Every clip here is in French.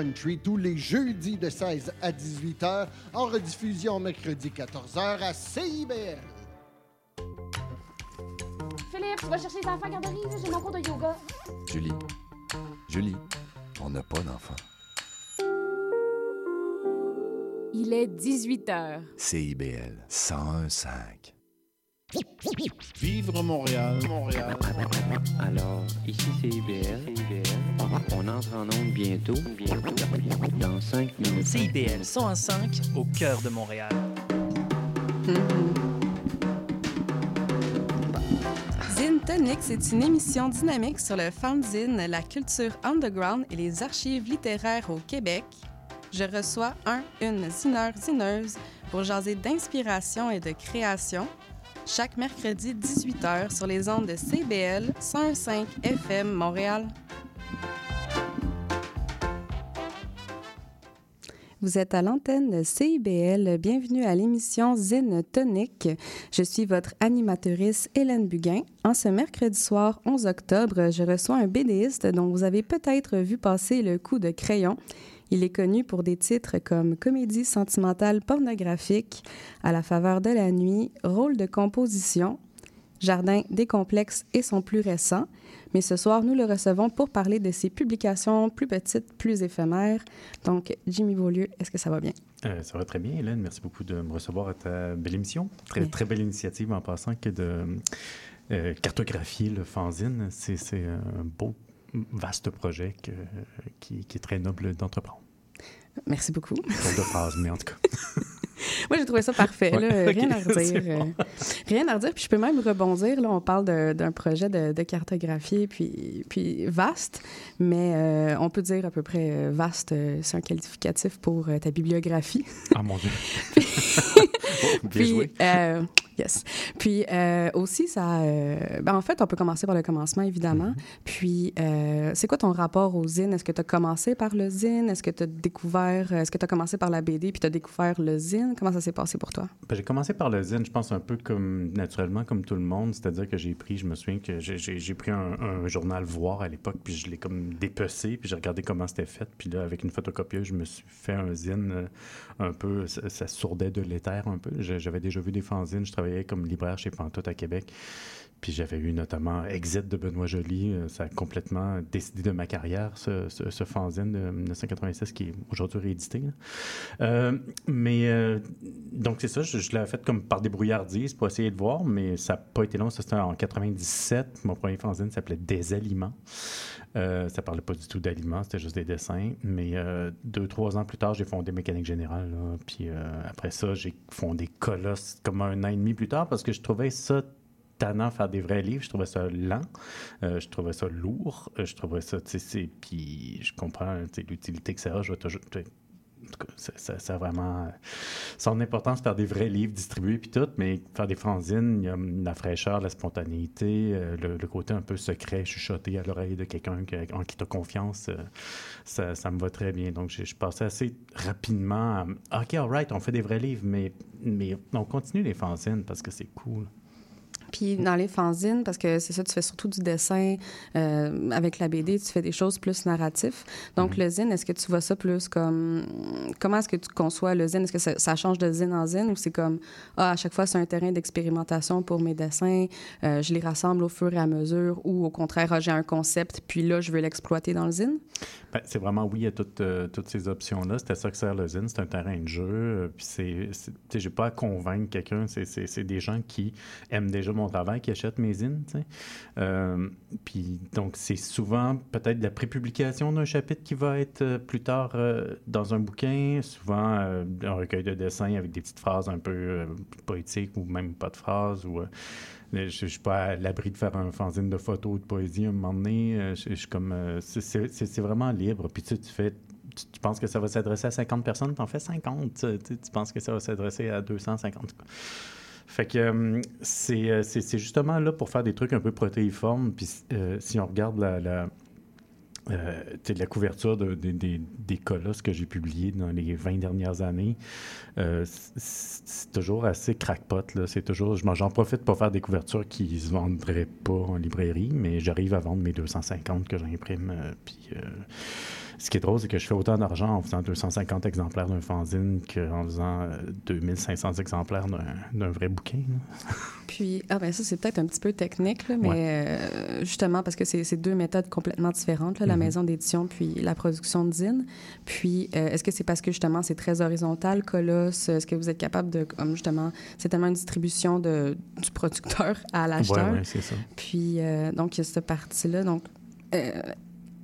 country tous les jeudis de 16 à 18 h, en rediffusion mercredi 14 h à CIBL. Philippe, tu vas chercher les enfants à garderie, j'ai mon cours de yoga. Julie, Julie, on n'a pas d'enfants. Il est 18 h. CIBL 101.5. Vivre Montréal, Montréal. Alors, ici c'est IBL. On entre en onde bientôt, bientôt, dans 5 minutes. CIBL 105 au cœur de Montréal. Zine Tonic, c'est une émission dynamique sur le fanzine, la culture underground et les archives littéraires au Québec. Je reçois un, une zineur, zineuse pour jaser d'inspiration et de création chaque mercredi 18h sur les ondes de CBL 105 FM Montréal. Vous êtes à l'antenne de CIBL. Bienvenue à l'émission Zine Tonique. Je suis votre animatrice Hélène Buguin. En ce mercredi soir 11 octobre, je reçois un BDiste dont vous avez peut-être vu passer le coup de crayon. Il est connu pour des titres comme Comédie sentimentale pornographique, À la faveur de la nuit, Rôle de composition, Jardin des complexes et son plus récent. Mais ce soir, nous le recevons pour parler de ses publications plus petites, plus éphémères. Donc, Jimmy Beaulieu, est-ce que ça va bien? Euh, ça va très bien, Hélène. Merci beaucoup de me recevoir à ta belle émission. Très, très belle initiative en passant que de euh, cartographier le fanzine. C'est un beau vaste projet que, qui, qui, est très noble d'entreprendre. Merci beaucoup. Tour de phrase, mais en tout cas. Moi, j'ai trouvé ça parfait. Ouais, là, rien à redire. Euh, rien à redire. Puis je peux même rebondir. Là, on parle d'un projet de, de, cartographie, puis, puis vaste, mais euh, on peut dire à peu près euh, vaste, c'est un qualificatif pour ta bibliographie. Ah, mon Dieu. Bien puis, joué. Yes. Puis euh, aussi, ça. Euh, ben en fait, on peut commencer par le commencement, évidemment. Mm-hmm. Puis, euh, c'est quoi ton rapport au zine? Est-ce que tu as commencé par le zine? Est-ce que tu as découvert. Est-ce que tu as commencé par la BD puis tu as découvert le zine? Comment ça s'est passé pour toi? Ben, j'ai commencé par le zine, je pense, un peu comme naturellement, comme tout le monde. C'est-à-dire que j'ai pris, je me souviens que j'ai pris un, un, journal Voir à l'époque, puis je l'ai comme dépecé, puis j'ai regardé comment c'était fait. Puis là, avec une photocopieuse, je me suis fait un zine un peu. Ça, ça sourdait de l'éther un peu. J'avais déjà vu des fanzines, je travaillais comme libraire chez Pantoute à Québec. Puis j'avais eu notamment Exit de Benoît Joly. Ça a complètement décidé de ma carrière, ce, ce, ce fanzine de 1996 qui est aujourd'hui réédité. Euh, mais euh, donc c'est ça, je, je l'ai fait comme par débrouillardise pour essayer de voir, mais ça n'a pas été long. Ça c'était en 97. Mon premier fanzine s'appelait Des aliments. Euh, ça parlait pas du tout d'aliments, c'était juste des dessins. Mais euh, deux, trois ans plus tard, j'ai fondé Mécanique Générale. Puis euh, après ça, j'ai fondé Colosse comme un an et demi plus tard parce que je trouvais ça tannant faire des vrais livres. Je trouvais ça lent. Euh, je trouvais ça lourd. Euh, je trouvais ça, tu sais, puis je comprends l'utilité que ça a. Je vais toujours, en tout cas, ça, ça, ça, a vraiment son importance faire des vrais livres distribués puis tout, mais faire des fanzines, il y a la fraîcheur, la spontanéité, euh, le, côté un peu secret, chuchoté à l'oreille de quelqu'un en qui tu as confiance, ça, me va très bien. Donc, je, passais assez rapidement à OK, all right, on fait des vrais livres, mais, mais on continue les fanzines parce que c'est cool. Puis dans les fanzines, parce que c'est ça, tu fais surtout du dessin euh, avec la BD, tu fais des choses plus narratives. Donc, mm -hmm. le zine, est-ce que tu vois ça plus comme. Comment est-ce que tu conçois le zine? Est-ce que ça, ça, change de zine en zine ou c'est comme, ah, à chaque fois, c'est un terrain d'expérimentation pour mes dessins, euh, je les rassemble au fur et à mesure ou au contraire, ah, j'ai un concept, puis là, je veux l'exploiter dans le zine? Ben, c'est vraiment oui à toutes, euh, toutes ces options-là. C'était ça que sert le zine, c'est un terrain de jeu. Euh, puis c'est. J'ai pas à convaincre quelqu'un, c'est des gens qui aiment déjà mon travail qui achètent mes zines. Euh, puis donc, c'est souvent peut-être la prépublication d'un chapitre qui va être euh, plus tard euh, dans un bouquin, souvent un recueil de dessins avec des petites phrases un peu poétiques ou même pas de phrases. Ou, je ne suis pas à l'abri de faire un fanzine de photos ou de poésie à un moment donné. Je, je comme. c'est vraiment libre. Puis tu, fais tu, penses que ça va s'adresser à 50 personnes, tu en fais 50. Tu, tu, penses que ça va s'adresser à 250. Fait que euh, c'est justement là pour faire des trucs un peu protéiformes. Puis euh, si on regarde la, la, euh, la couverture de, de, de, des colosses que j'ai publiés dans les 20 dernières années, c'est toujours assez crackpot. C'est toujours, j'en profite pour faire des couvertures qui ne se vendraient pas en librairie, mais j'arrive à vendre mes 250 que j'imprime. puis Ce qui est drôle, c'est que je fais autant d'argent en faisant 250 exemplaires d'un fanzine qu'en faisant euh, 2500 exemplaires d'un- vrai bouquin. Puis, ah ben ça, c'est peut-être un petit peu technique, là, mais euh, justement parce que c'est deux méthodes complètement différentes, là, la Mhm. maison d'édition puis la production de zine. Puis, euh, est-ce que c'est parce que justement c'est très horizontal, Colosse? Est-ce que vous êtes capable de, comme justement, c'est tellement une distribution de, du producteur à l'acheteur? Ouais, ouais, c'est ça. Puis, euh, donc, il y a cette partie-là. Donc, euh,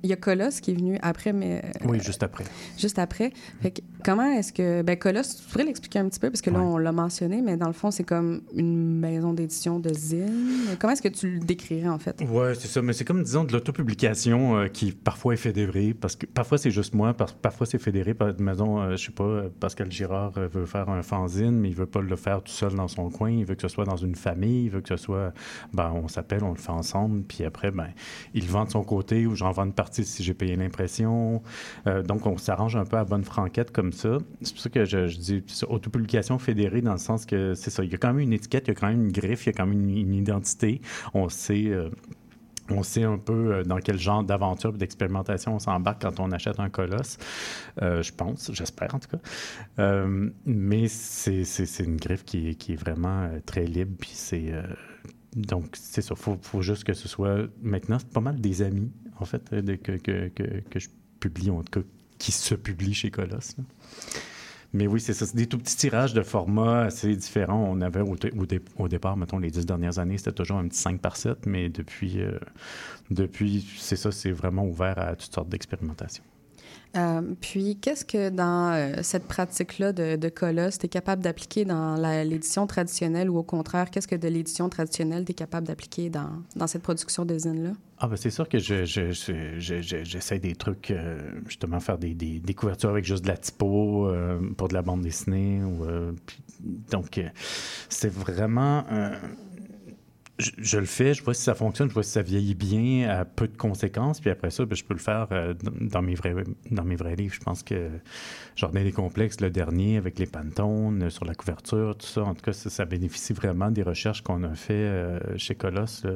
il y a Colosse qui est venu après, mais euh, Oui, juste après. juste après. Fait que, comment est-ce que. Ben, Colosse, tu pourrais l'expliquer un petit peu, parce que là, Ouais. on l'a mentionné, mais dans le fond, c'est comme une maison d'édition de zine. Comment est-ce que tu le décrirais, en fait? Ouais, c'est ça. Mais c'est comme, disons, de l'autopublication euh, qui parfois est fédérée, parce que parfois c'est juste moi, par- parfois c'est fédéré par, maison, euh, je sais pas, euh, Pascal Girard veut faire un fanzine, mais il veut pas le faire tout seul dans son coin. Il veut que ce soit dans une famille, il veut que ce soit, ben, on s'appelle, on le fait ensemble, puis après, ben, il vend de son côté ou j'en vends une partie si j'ai payé l'impression. Euh, donc, on s'arrange un peu à bonne franquette comme ça. C'est pour ça que je, je dis autopublication fédérée dans le sens que c'est ça. Il y a quand même une étiquette, il y a quand même une griffe, il y a quand même une, identité. On sait. euh, on sait un peu euh, dans quel genre d'aventure d'expérimentation on s'embarque quand on achète un colosse. Je pense, j'espère en tout cas. Mais c'est une griffe qui est, vraiment très libre. Puis c'est. donc, c'est ça. Il faut, faut juste que ce soit. Maintenant, pas mal des amis, en fait, euh, que, que, que, je publie, en tout cas, qui se publient chez Colosse. Mais oui, c'est ça. C'est des tout petits tirages de format assez différents. On avait au, au départ, mettons, les dix dernières années, c'était toujours un petit 5 par 7, mais depuis, euh, depuis c'est ça, c'est vraiment ouvert à toutes sortes d'expérimentations. Euh, puis, qu'est-ce que dans euh, cette pratique-là de, de Colosse, tu es capable d'appliquer dans l'édition traditionnelle ou au contraire, qu'est-ce que de l'édition traditionnelle tu es capable d'appliquer dans, dans cette production de zine-là? Ah, ben c'est sûr que je, je- je- j'essaie des trucs, euh, justement, faire des, des, couvertures avec juste de la typo pour de la bande dessinée. Ou, puis- donc, c'est vraiment. Euh, je, je le fais, je vois si ça fonctionne, je vois si ça vieillit bien à peu de conséquences, puis après ça, ben, je peux le faire euh, dans- mes vrais, dans mes vrais livres. Je pense que Jardin des complexes, le dernier, avec les pantones, euh, sur la couverture, tout ça, en tout cas, ça, ça bénéficie vraiment des recherches qu'on a fait euh, chez Colosse. là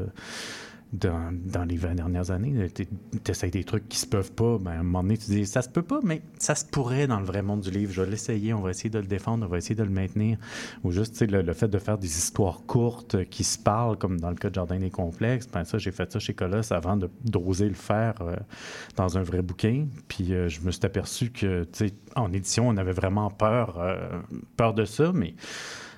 dans, les 20 dernières années. Tu essaies des trucs qui se peuvent pas. Ben, à un moment donné, tu dis, ça se peut pas, mais ça se pourrait dans le vrai monde du livre. Je vais l'essayer, on va essayer de le défendre, on va essayer de le maintenir. Ou juste, le, le fait de faire des histoires courtes qui se parlent, comme dans le cas de Jardin des complexes. Ben, ça, j'ai fait ça chez Colosse avant de- d'oser le faire euh, dans un vrai bouquin. Puis euh, je me suis aperçu que, en édition, on avait vraiment peur, euh, peur de ça, mais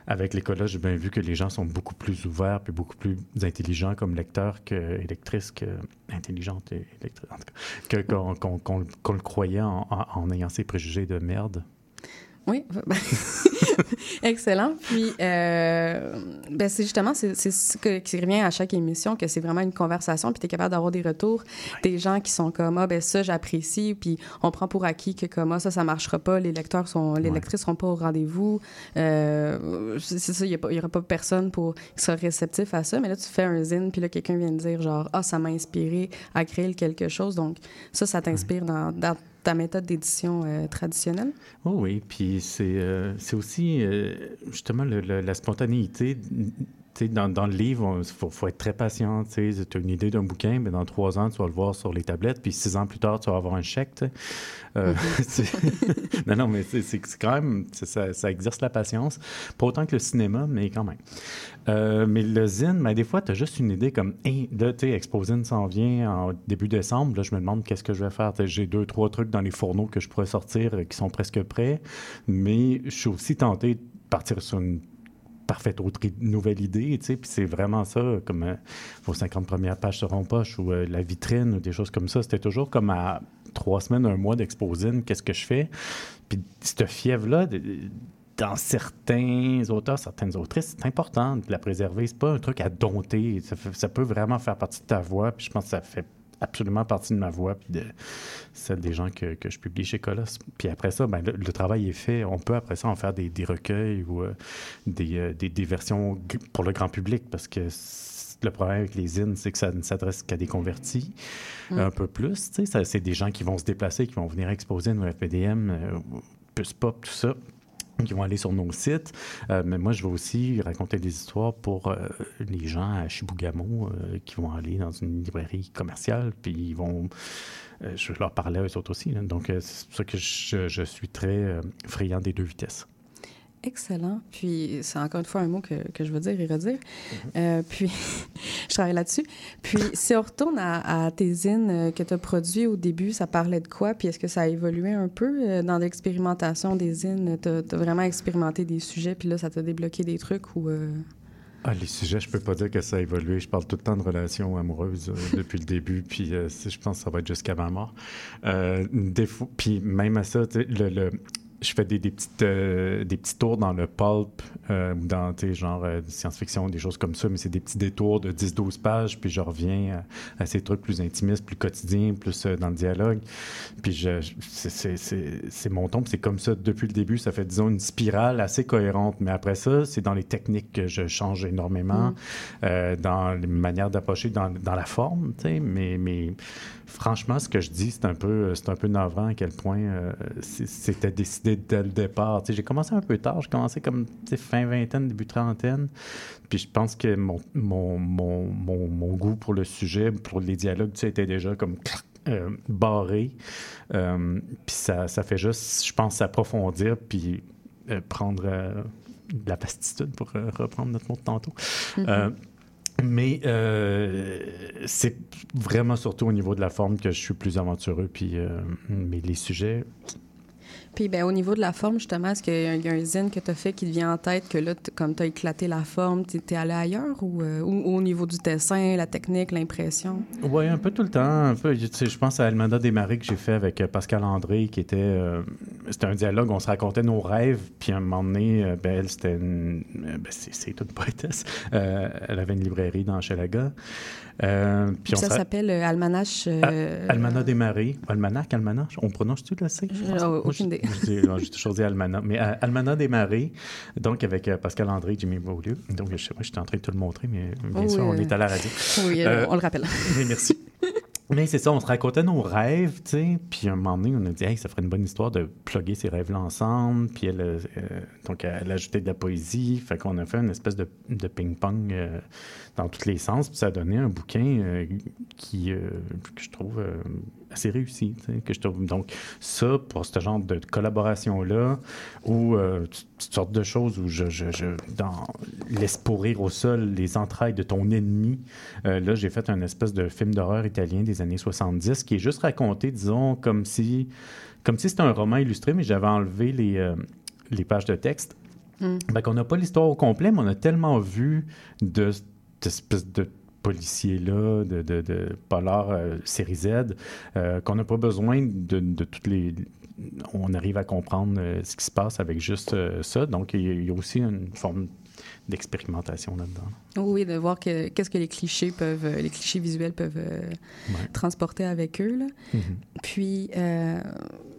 avec l'école, j'ai bien vu que les gens sont beaucoup plus ouverts puis beaucoup plus intelligents comme lecteurs que électrices que intelligentes et électrices, en tout cas, qu'on le croyait en, en- en ayant ces préjugés de merde. Oui, excellent. Puis, euh, ben c'est justement, c'est ce que- qui revient à chaque émission, que c'est vraiment une conversation, puis tu es capable d'avoir des retours, des gens qui sont comme, ah, ben ça, j'apprécie, puis on prend pour acquis que comme, ah, ça, ça marchera pas, les lecteurs sont, les lectrices seront pas au rendez-vous. Euh, c'est ça, il n'y aura pas personne pour, qui sera réceptif à ça, mais là, tu fais un zine, puis là, quelqu'un vient de dire, genre, ah, ça m'a inspiré à créer quelque chose, donc ça, ça t'inspire dans, dans ta méthode d'édition euh, traditionnelle? Oh oui, puis c'est euh, aussi euh, justement le- le- la spontanéité. Dans, dans le livre, il faut, faut être très patient. Tu as une idée d'un bouquin, mais dans trois ans, tu vas le voir sur les tablettes, puis six ans plus tard, tu vas avoir un chèque. Euh, c'est- non, non, mais c'est quand même, ça, ça exerce la patience. Pas autant que le cinéma, mais quand même. Euh, mais le zine, ben, des fois, tu as juste une idée comme, hey, là, tu sais, Exposine s'en vient en début décembre. Là, je me demande qu'est-ce que je vais faire. J'ai deux, trois trucs dans les fourneaux que je pourrais sortir euh, qui sont presque prêts. Mais je suis aussi tenté de partir sur une parfaite autre nouvelle idée, tu sais, puis c'est vraiment ça, comme euh, vos 50 premières pages seront poche ou euh, la vitrine ou des choses comme ça. C'était toujours comme à trois semaines, un mois d'exposine, qu'est-ce que je fais? Puis cette fièvre-là, dans certains auteurs, certaines autrices, c'est important de la préserver. C'est pas un truc à dompter. Ça, ça peut vraiment faire partie de ta voix, puis je pense que ça fait absolument partie de ma voix, puis de celle des gens que, que je publie chez Colosse. Puis après ça, ben, le, le travail est fait. On peut après ça en faire des, des recueils ou euh, des, euh, des, des versions pour le grand public, parce que le problème avec les zines, c'est que ça ne s'adresse qu'à des convertis, Mm. un peu plus. C'est des gens qui vont se déplacer, qui vont venir exposer une FPDM, euh, plus pop, tout ça. Qui vont aller sur nos sites. Euh, mais moi, je vais aussi raconter des histoires pour euh, les gens à Chibougamau euh, qui vont aller dans une librairie commerciale, puis ils vont... euh, je leur parler à eux autres aussi. là. Donc, euh, c'est pour ça que je, je suis très euh, friand des deux vitesses. Excellent. Puis, c'est encore une fois un mot que, que je veux dire et redire. Mm-hmm. Euh, puis, je travaille là-dessus. Puis, si on retourne à, à tes zines euh, que tu as produits au début, ça parlait de quoi? Puis, est-ce que ça a évolué un peu euh, dans l'expérimentation des zines? Tu as, vraiment expérimenté des sujets, puis là, ça t'a débloqué des trucs ou... euh, Ah, les sujets, je peux pas dire que ça a évolué. Je parle tout le temps de relations amoureuses euh, depuis le début, puis euh, je pense que ça va être jusqu'à ma mort. Euh, des fois- puis même à ça, le, le- je fais des, des, petites, euh, des petits tours dans le pulp, euh, ou dans, genre euh, science-fiction, des choses comme ça, mais c'est des petits détours de 10-12 pages, puis je reviens à, à ces trucs plus intimistes, plus quotidiens, plus euh, dans le dialogue. Puis je, c'est- c'est- c'est c'est mon ton, c'est comme ça depuis le début. Ça fait, disons, une spirale assez cohérente. Mais après ça, c'est dans les techniques que je change énormément, Mm. euh, dans les manières d'approcher, dans, dans la forme, tu sais. Mais, mais franchement, ce que je dis, c'est un peu, c'est un peu navrant à quel point euh, c'était décidé dès le départ. J'ai commencé un peu tard. J'ai commencé comme fin vingtaine, début trentaine. Puis je pense que mon, mon, mon, mon, mon goût pour le sujet, pour les dialogues, était déjà comme euh, barré. Euh, puis ça, ça fait juste, je pense, s'approfondir puis euh, prendre euh, de la vastitude pour euh, reprendre notre mot de tantôt. Euh, mais euh, c'est vraiment surtout au niveau de la forme que je suis plus aventureux. Puis, euh, mais les sujets, Puis, ben, au niveau de la forme, justement, est-ce qu'il y a, il y a un zine que tu as fait qui te vient en tête, que là, comme tu as éclaté la forme, tu es allé ailleurs ou, euh, ou au niveau du dessin, la technique, l'impression? Oui, un peu tout le temps. Un peu, je pense à Almanda des Marais que j'ai fait avec euh, Pascal André, qui était. euh, c'était un dialogue, on se racontait nos rêves, puis à un moment donné, euh, ben, elle, c'était une. ben, c'est, toute poétesse. Elle avait une librairie dans puis on ça s'appelle Almanach. Almana des Marais. Almanach, Almanach. On prononce-tu le C? Aucune idée. J'ai toujours dit Almana. Mais euh, Almana des donc avec euh, Pascal André et Jimmy Beaulieu. Donc, je sais pas, j'étais en train de te le montrer, mais bien sûr, on est à la radio. Oui, euh, on le rappelle. Mais merci. Mais c'est ça, on se racontait nos rêves, tu sais. Puis un moment donné, on a dit, hey, ça ferait une bonne histoire de plugger ces rêves-là ensemble. Puis elle, euh, donc, elle a ajouté de la poésie. Fait qu'on a fait une espèce de, de ping-pong euh, dans tous les sens. Puis ça a donné un bouquin euh, qui, que je trouve assez réussi. Que je trouve. Donc, ça, pour ce genre de collaboration-là, ou euh, toutes sortes de choses où je, je, je dans, laisse pourrir au sol les entrailles de ton ennemi. Euh, là, j'ai fait un espèce de film d'horreur italien des années 70 qui est juste raconté, disons, comme si comme si c'était un roman illustré, mais j'avais enlevé les, euh, les pages de texte. Mm. Fait qu'on n'a pas l'histoire au complet, mais on a tellement vu de espèce de policier-là, de, de, de polar euh, série Z, euh, qu'on n'a pas besoin de, toutes les... On arrive à comprendre euh, ce qui se passe avec juste ça. Donc, il y a aussi une forme d'expérimentation là-dedans. Oui, de voir que- qu'est-ce que les clichés peuvent, euh, les clichés visuels peuvent euh, Ouais. transporter avec eux. Là. Mhm. Puis euh,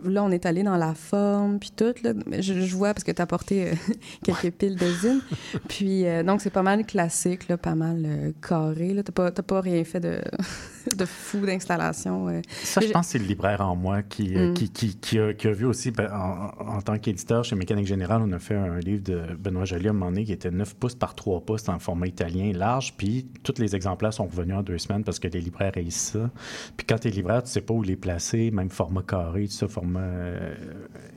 là, on est allé dans la forme, puis tout. Là. Je, je vois, parce que tu as apporté euh, quelques piles de. Puis donc, c'est pas mal classique, là, pas mal carré. Tu n'as pas, t'as pas rien fait de, de fou d'installation. Ça, je pense que c'est le libraire en moi qui, Mm. qui, qui, qui a, qui a vu aussi, ben, en, en tant qu'éditeur chez Mécanique Générale, on a fait un livre de Benoît Joly à un moment donné qui était 9 pouces par 3 pouces en format italien large, puis tous les exemplaires sont revenus en deux semaines parce que les libraires haïssent ça. Puis quand tu es libraire, tu sais pas où les placer, même format carré, tout ça, format euh,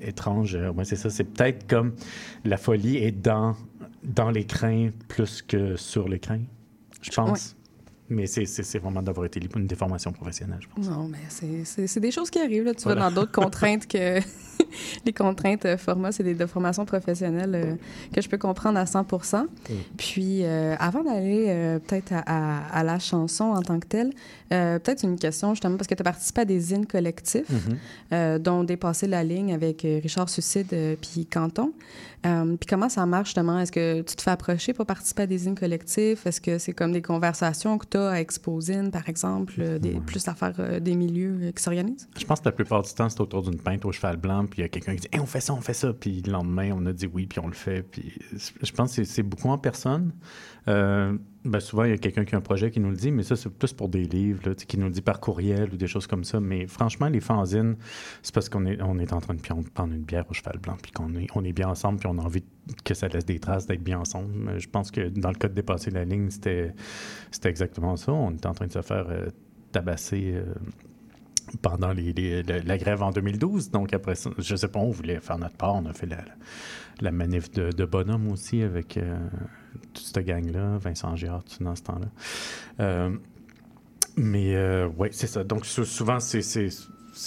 étrange. Euh, ouais, c'est ça, c'est peut-être comme la folie est dans, dans l'écran plus que sur l'écran, je pense. Mais c'est- vraiment d'avoir été libre, une déformation professionnelle, je pense. Non, mais c'est- des choses qui arrivent. Là. Tu Voilà. vas dans d'autres contraintes que les contraintes euh, format, c'est des déformations professionnelles euh, que je peux comprendre à 100 Puis, euh, avant d'aller euh, peut-être à, à- à la chanson en tant que telle, peut-être une question justement, parce que tu as participé à des zines collectifs, Mhm. euh, dont Dépasser la ligne avec Richard Suicide puis Canton. Puis comment ça marche justement? Est-ce que tu te fais approcher pour participer à des zines collectifs? Est-ce que c'est comme des conversations que tu à Exposine, par exemple, euh, des, Ouais. plus à faire euh, des milieux euh, qui s'organisent? Je pense que la plupart du temps, c'est autour d'une pinte au cheval blanc, puis il y a quelqu'un qui dit Hey, on fait ça, on fait ça. Puis le lendemain, on a dit oui, puis on le fait. Puis je pense que c'est beaucoup en personne. Euh, Ben, souvent, il y a quelqu'un qui a un projet qui nous le dit, mais ça, c'est plus pour des livres, là, qui nous le dit par courriel ou des choses comme ça. Mais franchement, les fanzines, c'est parce qu'on est, on est en train de prendre une bière au cheval blanc, puis qu'on est, on est bien ensemble, puis on a envie que ça laisse des traces d'être bien ensemble. Je pense que dans le cas de dépasser la ligne, c'était, c'était exactement ça. On était en train de se faire euh, tabasser. euh, pendant les- la, grève en 2012. Donc, après ça, je sais pas, on voulait faire notre part. On a fait la, la manif de, bonhomme aussi avec toute cette gang-là, Vincent Girard, tout dans ce temps-là. Euh, mais euh, oui, c'est ça. Donc, sou- souvent, c'est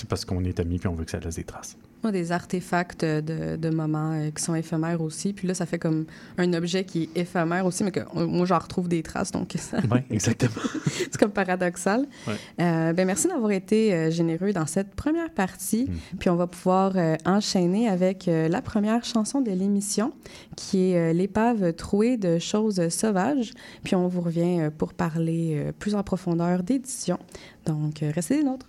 parce qu'on est amis puis on veut que ça laisse des traces. Moi, des artefacts de, de moments euh, qui sont éphémères aussi. Puis là, ça fait comme un objet qui est éphémère aussi, mais que euh, moi, j'en retrouve des traces. Donc, ça- Oui, exactement. c'est comme paradoxal. Ouais. Euh, ben, merci d'avoir été généreux dans cette première partie. Mm. Puis on va pouvoir enchaîner avec la première chanson de l'émission, qui est L'épave trouée de choses sauvages. Puis on vous revient pour parler plus en profondeur d'édition. Donc, restez des nôtres.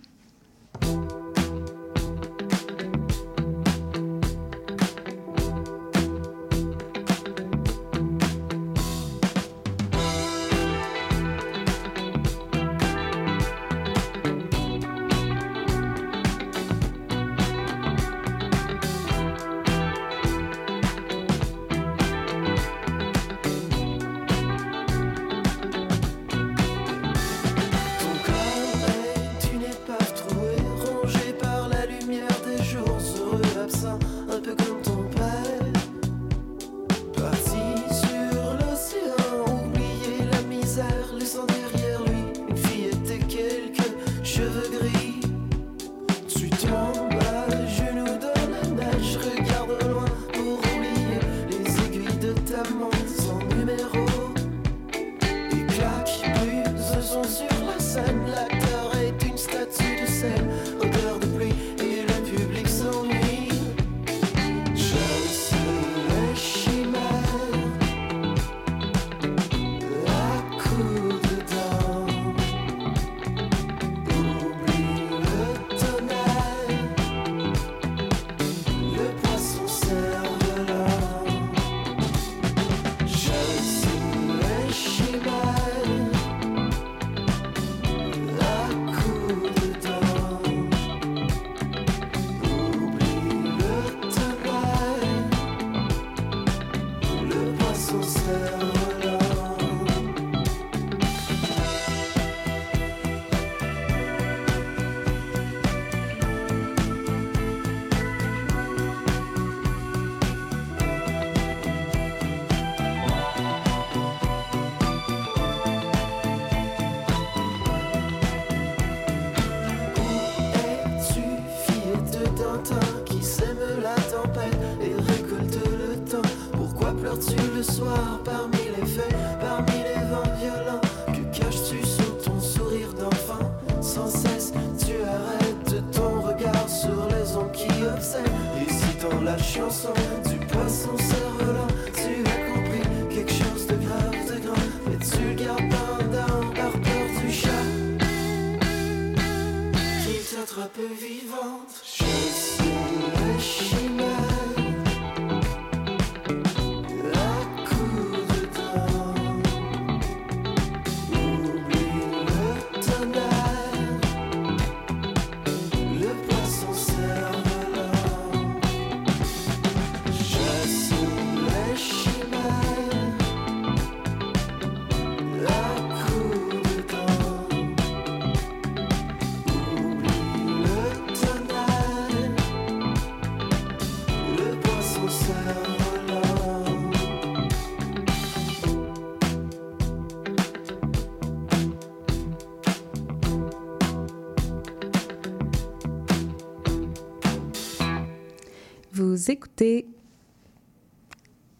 Vous écoutez.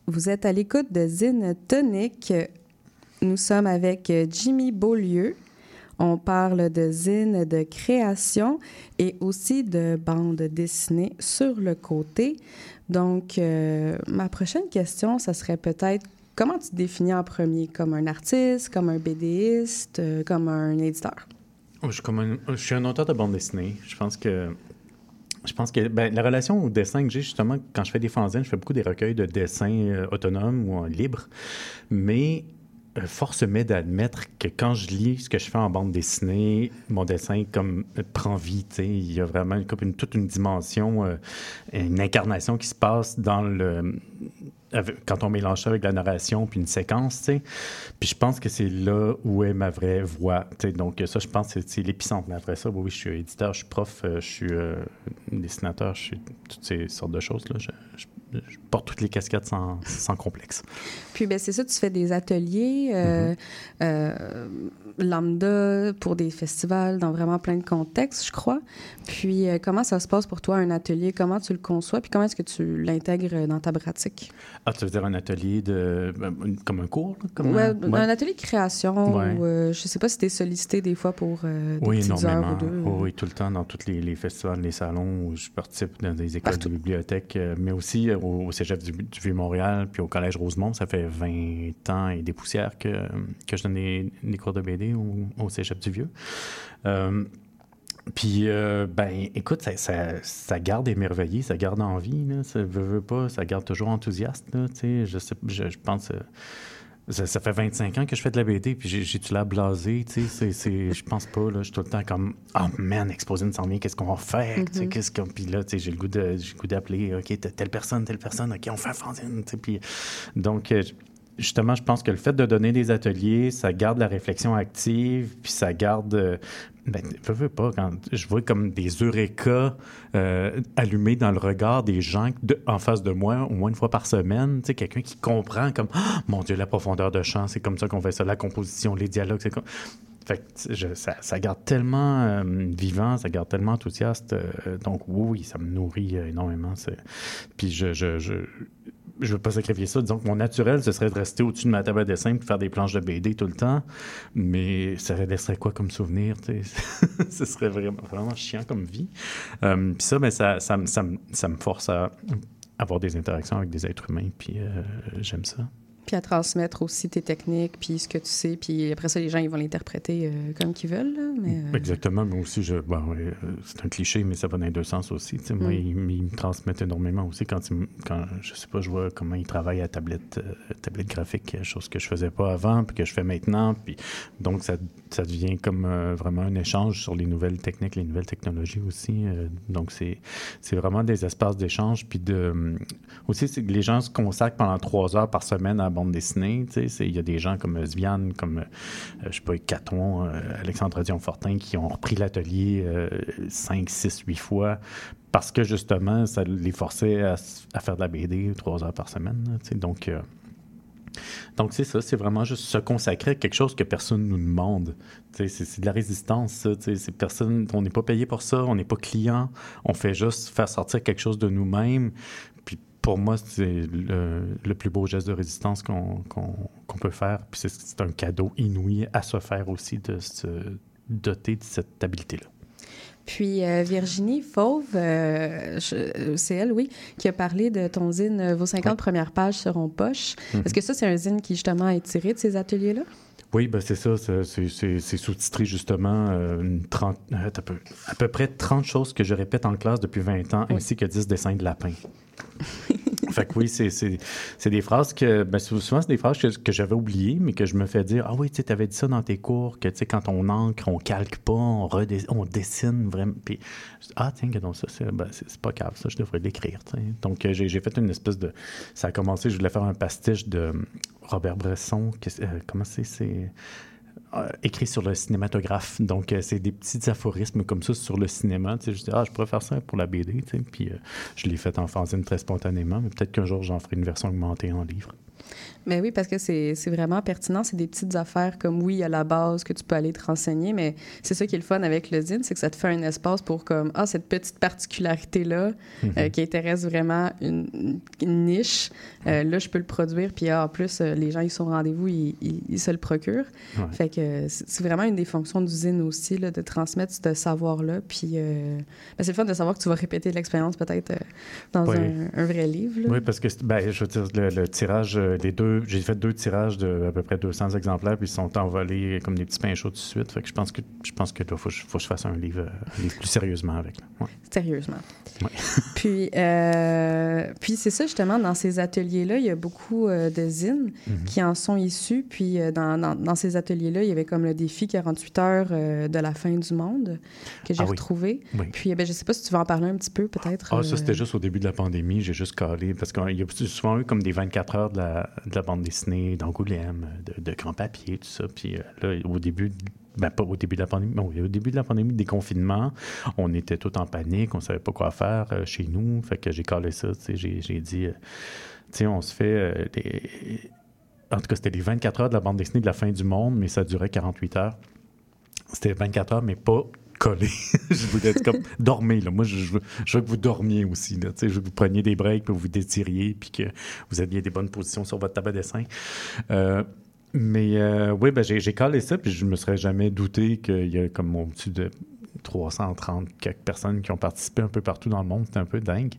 Vous êtes à l'écoute de Zine Tonic. Nous sommes avec Jimmy Beaulieu. On parle de zine de création et aussi de bande dessinée sur le côté. Donc, euh, ma prochaine question, ça serait peut-être comment tu te définis en premier? Comme un artiste, comme un BDiste, euh, comme un éditeur? Oh, Je suis, un, je suis un auteur de bande dessinée. Je pense que. Je pense que ben, la relation au dessin que j'ai, justement, quand je fais des fanzines, je fais beaucoup des recueils de dessins euh, autonomes ou euh, libres. Mais euh, force m'est d'admettre que quand je lis ce que je fais en bande dessinée, mon dessin comme euh, prend vie. Il y a vraiment toute une dimension, une incarnation qui se passe dans le avec- quand on mélange ça avec la narration puis une séquence, tu sais. Puis je pense que c'est là où est ma vraie voix. tu sais. Donc ça, je pense que c'est- l'épicentre. Mais après ça, oui, je suis éditeur, je suis prof, euh, je suis euh, dessinateur, je suis toutes ces sortes de choses. Là. Je, je- je porte toutes les casquettes sans, sans complexe. Puis, ben, c'est ça, tu fais des ateliers euh, euh, lambda pour des festivals dans vraiment plein de contextes, je crois. Puis, euh, comment ça se passe pour toi, un atelier? Comment tu le conçois? Puis, comment est-ce que tu l'intègres dans ta pratique? Ah, tu veux dire un atelier de. ben, comme un cours? Comme Ouais, un- ouais. Un atelier de création, Ouais. ou, euh, je sais pas si tu es sollicité des fois pour euh, des Oui, petites heures ou deux. Oui, oui, tout le temps dans tous les, les festivals, les salons où je participe dans des écoles Partout. de bibliothèque, euh, mais aussi euh, au, au Cégep du, du Vieux-Montréal, puis au Collège Rosemont. Ça fait 20 ans et des poussières que, que je donne des, des cours de BD au, au Cégep du Vieux. Euh, puis, euh, ben, écoute, ça, ça, ça garde émerveillé, ça garde envie, là, ça veut, veut pas, ça garde toujours enthousiaste, là, je, sais- je, je pense... euh, ça, ça fait 25 ans que je fais de la BD, puis j'ai- j'ai-tu l'air blasé, tu sais, c'est- je pense pas, là, je suis tout le temps comme « Oh man, Exposine s'en vient, qu'est-ce qu'on va faire? Tu sais, qu'est-ce qu'on... Puis là, tu sais, j'ai le goût de- j'ai le goût d'appeler « OK, telle personne, telle personne, OK, on fait un fanzine, tu sais, puis... Donc, justement, je pense que le fait de donner des ateliers, ça garde la réflexion active, puis ça garde... euh, ben, veux, veux pas, quand je vois comme des eureka euh, allumés dans le regard des gens en face de moi au moins une fois par semaine, tu sais, quelqu'un qui comprend comme Ah, mon Dieu, la profondeur de champ, c'est comme ça qu'on fait ça, la composition, les dialogues, c'est comme... Fait que je- ça, ça garde tellement euh, vivant, ça garde tellement enthousiaste. donc oui, ça me nourrit énormément. Puis je, je, je, je veux pas sacrifier ça. Disons que mon naturel, ce serait de rester au-dessus de ma table à dessin de faire des planches de BD tout le temps. Mais ça laisserait quoi comme souvenir? ce serait vraiment, chiant comme vie. Euh, puis ça, ben, ça, ça me force à avoir des interactions avec des êtres humains. Puis euh, j'aime ça. Puis à transmettre aussi tes techniques, puis ce que tu sais, puis après ça, les gens, ils vont l'interpréter euh, comme qu'ils veulent. là, mais, euh, Exactement, mais aussi, je, bon, euh, c'est un cliché, mais ça va dans les deux sens aussi. Moi, Mm. ils, me transmettent énormément aussi quand, ils quand, je sais pas, je vois comment ils travaillent à tablette, tablette graphique, chose que je faisais pas avant, puis que je fais maintenant. Puis, donc, ça, ça devient comme vraiment un échange sur les nouvelles techniques, les nouvelles technologies aussi. donc, c'est c'est vraiment des espaces d'échange. Puis de, hum, aussi, c'est que les gens se consacrent pendant trois heures par semaine à bande dessinée. Il y a des gens comme Svian, comme, euh, je sais pas, Caton, euh, Alexandre Dion-Fortin, qui ont repris l'atelier euh, cinq, six, huit fois parce que justement, ça les forçait à, faire de la BD trois heures par semaine. là, donc, euh, donc c'est ça, c'est vraiment juste se consacrer à quelque chose que personne nous demande. C'est de la résistance, ça. personne, on n'est pas payé pour ça, on n'est pas client, on fait juste faire sortir quelque chose de nous-mêmes. Puis pour moi, c'est le, le plus beau geste de résistance qu'on peut faire. Puis c'est- un cadeau inouï à se faire aussi de se doter de cette habileté-là. Puis euh, Virginie Fauve, euh, c'est elle, oui, qui a parlé de ton zine euh, Vos 50 Ouais. premières pages seront poche. Mhm. Est-ce que ça, c'est un zine qui, justement, est tiré de ces ateliers-là? Oui, ben c'est ça. c'est- sous-titré justement euh, une 30, attends un peu, à peu près 30 choses que je répète en classe depuis 20 ans, Oui. ainsi que 10 dessins de lapins. Fait que oui, c'est- des phrases que, ben, sou- souvent, c'est des phrases que, j'avais oubliées, mais que je me fais dire Ah oui, tu avais dit ça dans tes cours, que tu sais, quand on encre, on calque pas, on, on dessine vraiment. Puis, ah, tiens, donc ça, c'est ben, pas grave, ça, je devrais l'écrire. Donc, euh, j'ai fait une espèce de. Ça a commencé, je voulais faire un pastiche de Robert Bresson. euh, comment c'est écrit sur le cinématographe. Donc, euh, c'est des petits aphorismes comme ça sur le cinéma. Je dis, ah, je pourrais faire ça pour la BD. Puis, euh, je l'ai fait en fanzine très spontanément, mais peut-être qu'un jour, j'en ferai une version augmentée en livre. Mais oui, parce que c'est vraiment pertinent. C'est des petites affaires comme, oui, à la base, que tu peux aller te renseigner, mais c'est ça qui est le fun avec le c'est que ça te fait un espace pour, comme, ah, cette petite particularité-là euh, qui intéresse vraiment une, une niche, euh, là, je peux le produire, puis ah, en plus, euh, les gens, ils sont au rendez-vous, ils, ils- ils se le procurent. Ouais. Fait que c'est vraiment une des fonctions d'usine aussi, là, de transmettre ce savoir-là. Puis euh, ben, c'est le fun de savoir que tu vas répéter l'expérience peut-être dans Oui. un, un vrai livre. là. Oui, parce que ben, je veux dire, le, le tirage, euh, les deux, j'ai fait deux tirages de à peu près 200 exemplaires, puis ils sont envolés comme des petits pains chauds tout de suite. Fait que je pense que je pense que là, faut, faut que je fasse un livre, euh, un livre plus sérieusement avec. Ouais. Sérieusement. Ouais. puis euh, puis c'est ça, justement, dans ces ateliers-là, il y a beaucoup euh, de zines Mhm. qui en sont issus. Puis euh, dans, dans, dans ces ateliers-là, il y avait comme le défi 48 heures de la fin du monde que j'ai Ah retrouvé. Oui. Puis ben, je sais pas si tu veux en parler un petit peu, peut-être. Ah, ça, c'était juste au début de la pandémie. J'ai juste calé. Parce qu'il y a souvent eu comme des 24 heures de la, de la bande dessinée d'Angoulême, de, grand papier, tout ça. Puis euh, là, au début, ben, pas au début de la pandémie, oui, au début de la pandémie, des confinements, on était tous en panique, on savait pas quoi faire euh, chez nous. Fait que j'ai calé ça. J'ai dit, euh, tu on se fait. euh, des- En tout cas, c'était les 24 heures de la bande dessinée de la fin du monde, mais ça durait 48 heures. C'était 24 heures, mais pas collé. je voulais être comme dormez là. Moi, je, veux, je veux que vous dormiez aussi. Là. Je veux que vous preniez des breaks, puis vous détiriez, puis que vous aviez des bonnes positions sur votre table à dessin. Euh, mais euh, oui, ben, j'ai, collé ça, puis je me serais jamais douté qu'il y a comme au-dessus de 330 quelques personnes qui ont participé un peu partout dans le monde. C'était un peu dingue.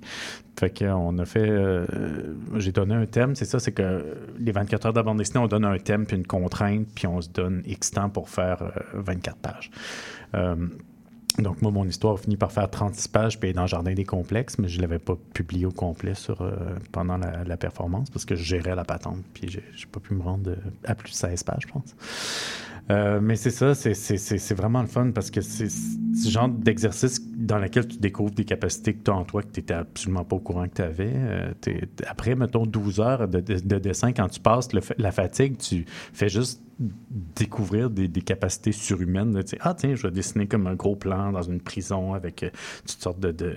Fait qu'on a fait. euh, j'ai donné un thème, c'est ça, c'est que les 24 heures de bande on donne un thème puis une contrainte, puis on se donne X temps pour faire euh, 24 pages. Euh, donc, moi, mon histoire a fini par faire 36 pages, puis dans le Jardin des complexes, mais je ne l'avais pas publié au complet sur, euh, pendant la, la performance parce que je gérais la patente, puis j'ai j'ai pas pu me rendre euh, à plus de 16 pages, je pense. Euh, mais c'est ça, c'est- vraiment le fun parce que c'est ce genre d'exercice dans lequel tu découvres des capacités que tu as en toi que tu n'étais absolument pas au courant que tu avais. après, mettons, 12 heures de, de- de dessin, quand tu passes la fatigue, tu fais juste découvrir des, capacités surhumaines. Tu sais, ah, tiens, je vais dessiner comme un gros plan dans une prison avec euh, toutes sortes de, de,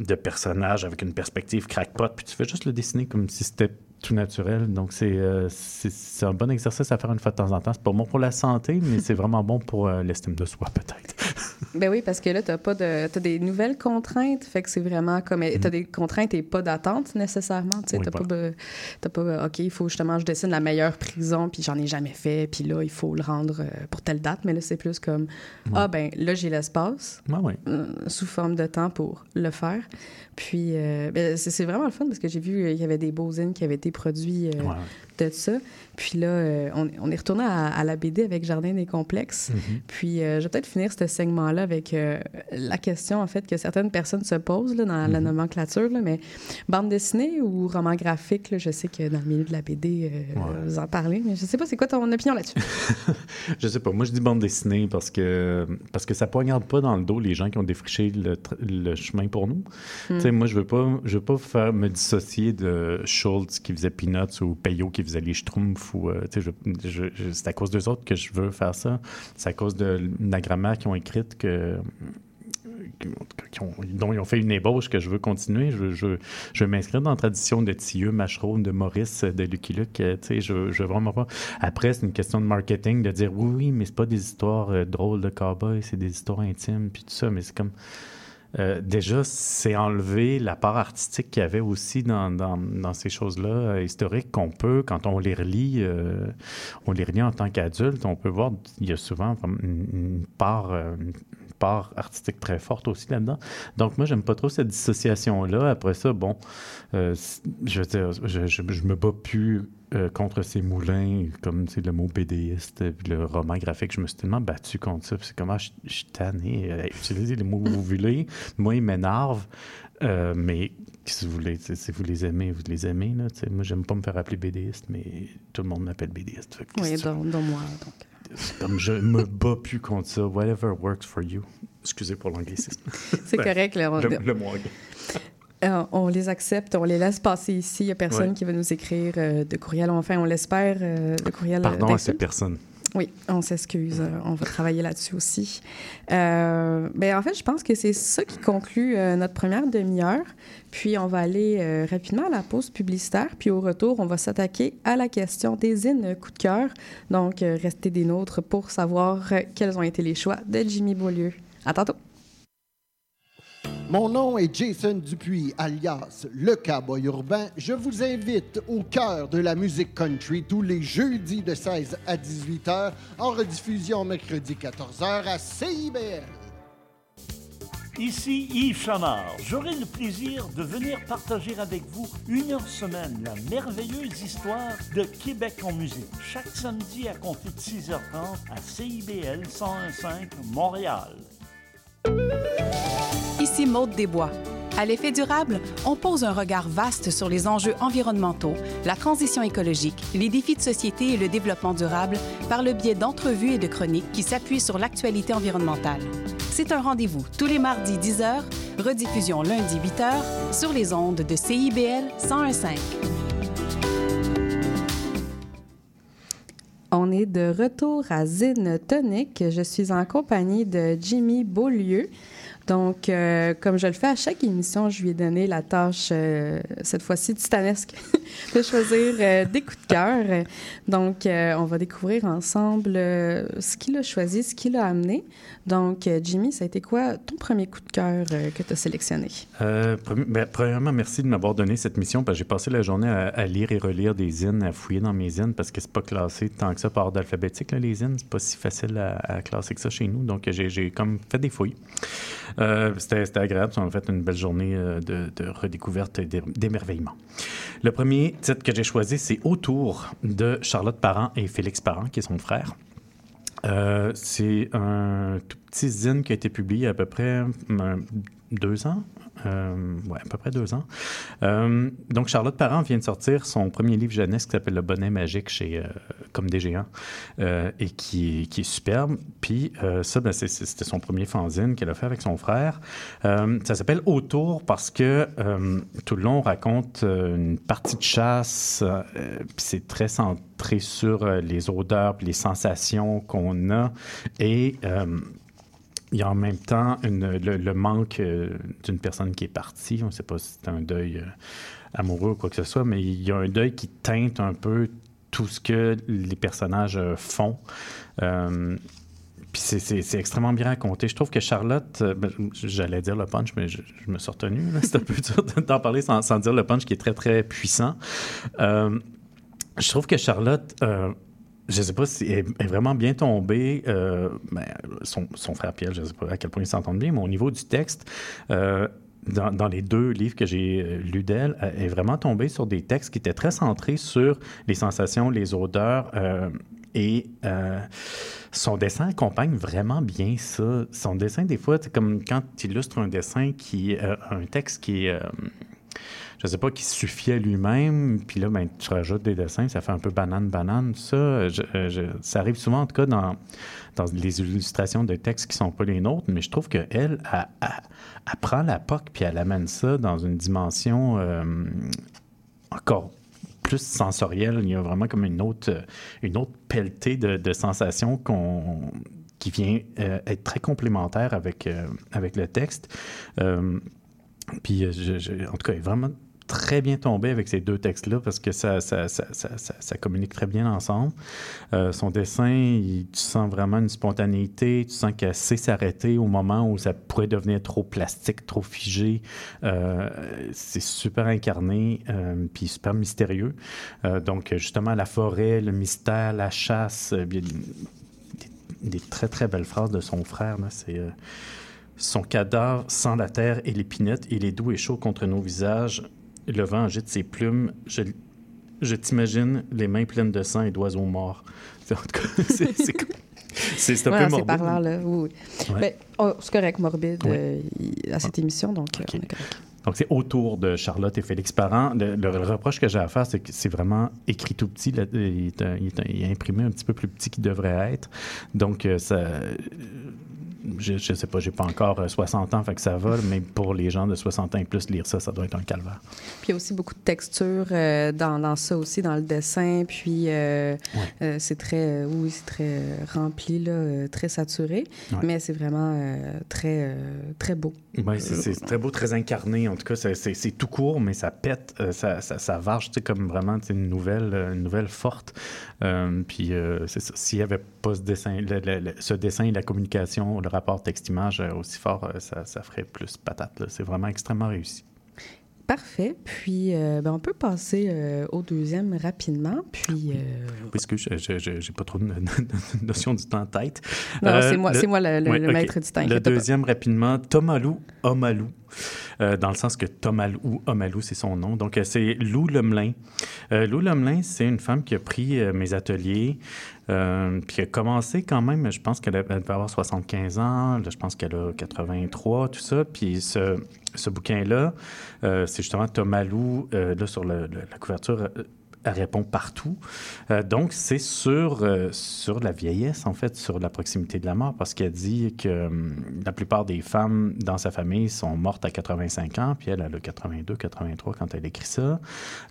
de personnages avec une perspective crackpot, puis tu fais juste le dessiner comme si c'était tout naturel. Donc, c'est euh, c'est- un bon exercice à faire une fois de temps en temps. C'est pas bon pour la santé, mais c'est vraiment bon pour euh, l'estime de soi, peut-être. Ben oui, parce que là, t'as pas de, t'as des nouvelles contraintes, fait que c'est vraiment comme, t'as des contraintes et pas d'attente nécessairement, tu sais. Oui, t'as voilà. pas, pas, ok, il faut justement, je dessine la meilleure prison, puis j'en ai jamais fait, puis là, il faut le rendre euh, pour telle date, mais là, c'est plus comme, ah ben, là, j'ai l'espace, Ouais, ouais. euh, sous forme de temps pour le faire. Puis, ben, c'est vraiment le fun parce que j'ai vu euh, il y avait des beaux qui avaient été produits euh. De ça. Puis là, euh, on, on est retourné à, à la BD avec Jardin des complexes. Mhm. Puis euh, je vais peut-être finir ce segment-là avec euh, la question, en fait, que certaines personnes se posent là, dans la Mhm. nomenclature, là, mais bande dessinée ou roman graphique, là, je sais que dans le milieu de la BD, Ouais. vous en parlez, mais je sais pas, c'est quoi ton opinion là-dessus? Je sais pas. Moi, je dis bande dessinée parce que, parce que ça poignarde pas dans le dos les gens qui ont défriché le, chemin pour nous. Sais, moi, je veux pas, je veux pas faire me dissocier de Schultz qui faisait Peanuts ou Payot qui faisait les ou, euh, je- je- c'est à cause d'eux autres que je veux faire ça. C'est à cause de la grammaire qu'ils ont écrite que dont ils ont fait une ébauche que je veux continuer. Je, je, veux- m'inscrire dans la tradition de Thieu, Machereau, de Maurice, de Lucky Luke. euh, je, veux vraiment pas. Après, c'est une question de marketing de dire oui, oui, mais c'est pas des histoires euh, drôles de cowboy, c'est des histoires intimes, puis tout ça. Mais c'est comme. Euh, déjà, c'est enlever la part artistique qu'il y avait aussi dans, ces choses-là euh, historiques qu'on peut, quand on les relit, euh, on les relit en tant qu'adulte, on peut voir, il y a souvent une, une part, part artistique très forte aussi là-dedans. Donc, moi, j'aime pas trop cette dissociation-là. Après ça, bon, euh, je veux dire, je, je, je me bats plus euh, contre ces moulins, comme sais, le mot BDiste, puis le roman graphique. Je me suis tellement battu contre ça. C'est comment je, je suis tanné à utiliser les mots que vous voulez. Moi, ils m'énervent. Euh, mais si vous, voulez, si vous les aimez, vous les aimez. Là, moi, j'aime pas me faire appeler BDiste, mais tout le monde m'appelle BDiste. Oui, dont, dont moi. Donc. Comme je me bats plus contre ça. Whatever works for you. Excusez pour l'anglicisme. C'est Ben, correct. Là, on, Le, le mot anglais. Euh, on les accepte, on les laisse passer ici. Il n'y a personne Ouais. qui va nous écrire euh, de courriel. Enfin, on l'espère, euh, de courriel Pardon à ces personnes. Oui, on s'excuse. euh, on va travailler là-dessus aussi. Euh, ben, en fait, je pense que c'est ça qui conclut euh, notre première demi-heure. Puis, on va aller rapidement à la pause publicitaire. Puis, au retour, on va s'attaquer à la question des zines coup de cœur. Donc, restez des nôtres pour savoir quels ont été les choix de Jimmy Beaulieu. À tantôt. Mon nom est Jason Dupuis, alias Le Cowboy Urbain. Je vous invite au cœur de la musique country tous les jeudis de 16 à 18 h, en rediffusion mercredi 14 h à CIBL. Ici Yves Chamard. J'aurai le plaisir de venir partager avec vous une heure semaine la merveilleuse histoire de Québec en musique. Chaque samedi à compter de 6h30 à CIBL 101.5 Montréal. Ici Maude Desbois. À l'effet durable, on pose un regard vaste sur les enjeux environnementaux, la transition écologique, les défis de société et le développement durable par le biais d'entrevues et de chroniques qui s'appuient sur l'actualité environnementale. C'est un rendez-vous tous les mardis 10h, rediffusion lundi 8h sur les ondes de CIBL 101.5. On est de retour à Zine Tonic. Je suis en compagnie de Jimmy Beaulieu. Donc, euh, comme je le fais à chaque émission, je lui ai donné la tâche, euh, cette fois-ci titanesque, de choisir euh, des coups de cœur. Donc, on va découvrir ensemble ce qu'il a choisi, ce qu'il a amené. Donc, Jimmy, ça a été quoi ton premier coup de cœur que tu as sélectionné? Ben, premièrement, merci de m'avoir donné cette mission parce que j'ai passé la journée à, lire et relire des zines, à fouiller dans mes zines parce que c'est pas classé tant que ça par ordre alphabétique, les zines. C'est pas si facile à, à, classer que ça chez nous. Donc, j'ai comme fait des fouilles. Euh, c'était agréable. On a fait une belle journée euh, de, redécouverte et d'émerveillement. Le premier titre que j'ai choisi, c'est Autour de Charlotte Parent et Félix Parent, qui est son frère. Euh, c'est un tout petit zine qui a été publié à peu près deux ans, euh, ouais, à peu près deux ans. Euh, donc, Charlotte Parent vient de sortir son premier livre jeunesse qui s'appelle Le Bonnet Magique chez euh, Comme des Géants et qui, qui, est superbe. Puis, ça, ben, c'était son premier fanzine qu'elle a fait avec son frère. ça s'appelle Autour parce que tout le long, on raconte une partie de chasse. puis, c'est très centré sur les odeurs les sensations qu'on a. Et il y a en même temps le, manque euh, d'une personne qui est partie. On ne sait pas si c'est un deuil euh, amoureux ou quoi que ce soit, mais il y a un deuil qui teinte un peu tout ce que les personnages euh, font. puis c'est extrêmement bien raconté. Je trouve que Charlotte, ben, j'allais dire le punch, mais je, me suis retenu. C'est un peu dur d'en parler sans, sans, dire le punch qui est très, très puissant. je trouve que Charlotte je ne sais pas si elle est vraiment bien tombée. Euh, ben, son, frère Pierre, je ne sais pas à quel point ils s'entendent bien, mais au niveau du texte, euh, dans, les deux livres que j'ai euh, lus d'elle, elle est vraiment tombée sur des textes qui étaient très centrés sur les sensations, les odeurs. et son dessin accompagne vraiment bien ça. Son dessin, des fois, c'est comme quand tu illustres un dessin qui, un texte qui est je sais pas, qui suffit à lui-même, puis là, ben, tu rajoutes des dessins, ça fait un peu banane-banane. Ça, euh, ça arrive souvent, en tout cas, dans, dans les illustrations de textes qui sont pas les nôtres, mais je trouve qu'elle, elle, elle, prend la POC, puis elle amène ça dans une dimension euh, encore plus sensorielle. Il y a vraiment comme une autre, une autre pelletée de, sensations qui vient euh, être très complémentaire avec, avec le texte. puis, en tout cas, vraiment très bien tombé avec ces deux textes-là parce que ça, ça, ça, ça, communique très bien ensemble. Euh, son dessin, tu sens vraiment une spontanéité, tu sens qu'elle sait s'arrêter au moment où ça pourrait devenir trop plastique, trop figé. Euh, c'est super incarné, euh, puis super mystérieux. donc, justement, la forêt, le mystère, la chasse, des, des, très, très belles phrases de son frère. C'est son cadavre sans la terre et l'épinette, il est doux et chaud contre nos visages. Le vent agite ses plumes. Je, je t'imagine les mains pleines de sang et d'oiseaux morts. En tout cas, c'est un peu morbide. C'est par là, oui. Oh, c'est correct, morbide, euh, à cette émission, donc euh, on est correct. Donc, c'est autour de Charlotte et Félix Parent. Le, reproche que j'ai à faire, c'est que c'est vraiment écrit tout petit. il, est, imprimé un petit peu plus petit qu'il devrait être. Donc, euh, ça, je, ne sais pas, j'ai pas encore 60 euh, ans, fait que ça va, mais pour les gens de 60 ans et plus, lire ça, ça doit être un calvaire. Puis il y a aussi beaucoup de texture euh, dans, dans, ça aussi, dans le dessin, puis euh, c'est très, oui, c'est très rempli, là, très saturé, mais c'est vraiment très, très beau. Oui, c'est très beau, très incarné, en tout cas, c'est tout court, mais ça pète, ça, ça, ça varge, tu sais, comme vraiment une nouvelle, une nouvelle forte. puis c'est ça, s'il n'y avait pas ce dessin, ce dessin et la communication, le rapport texte-image euh, aussi fort, euh, ça, ça ferait plus patate. C'est vraiment extrêmement réussi. Parfait. Puis, euh, ben, on peut passer euh, au deuxième rapidement. Puis, euh, Puisque je n'ai pas trop de, de- de notion du temps en tête. non, c'est moi, le- c'est moi le, le- Ouais, le ok. maître du temps. Le inquiète pas. deuxième, rapidement, Tomalou Omalou, dans le sens que Tomalou Omalou, c'est son nom. Donc, c'est Lou Lemelin. Lou Lemelin, c'est une femme qui a pris mes ateliers, euh, puis qui a commencé quand même, je pense qu'elle elle devait avoir 75 ans, là, je pense qu'elle a 83, tout ça. Puis ce, ce bouquin-là, euh, c'est justement Tomalou, euh, là, sur la couverture. Répond partout. Euh, donc, c'est sur, euh, sur la vieillesse, en fait, sur la proximité de la mort, parce qu'elle dit que hum, la plupart des femmes dans sa famille sont mortes à 85 ans, puis elle, elle a 82, 83 quand elle écrit ça.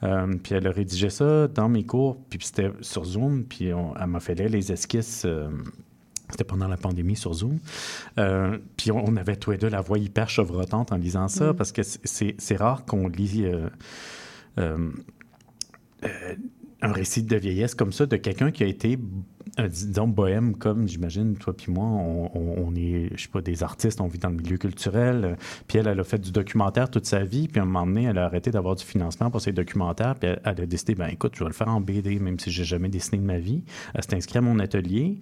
Euh, puis elle a rédigé ça dans mes cours, puis c'était sur Zoom, puis on- elle m'a fait lire les esquisses. euh, c'était pendant la pandémie sur Zoom. Euh, puis on, avait tous les deux la voix hyper chevrotante en lisant ça, Mm. parce que c'est- rare qu'on lit euh, euh, euh, un récit de vieillesse comme ça de quelqu'un qui a été, euh, disons, bohème, comme j'imagine, toi puis moi, on, est, je sais pas, des artistes, on vit dans le milieu culturel. euh, puis elle, elle a fait du documentaire toute sa vie, puis à un moment donné, elle a arrêté d'avoir du financement pour ses documentaires, puis elle, a décidé, ben écoute, je vais le faire en BD, même si j'ai jamais dessiné de ma vie. Elle s'est inscrite à mon atelier,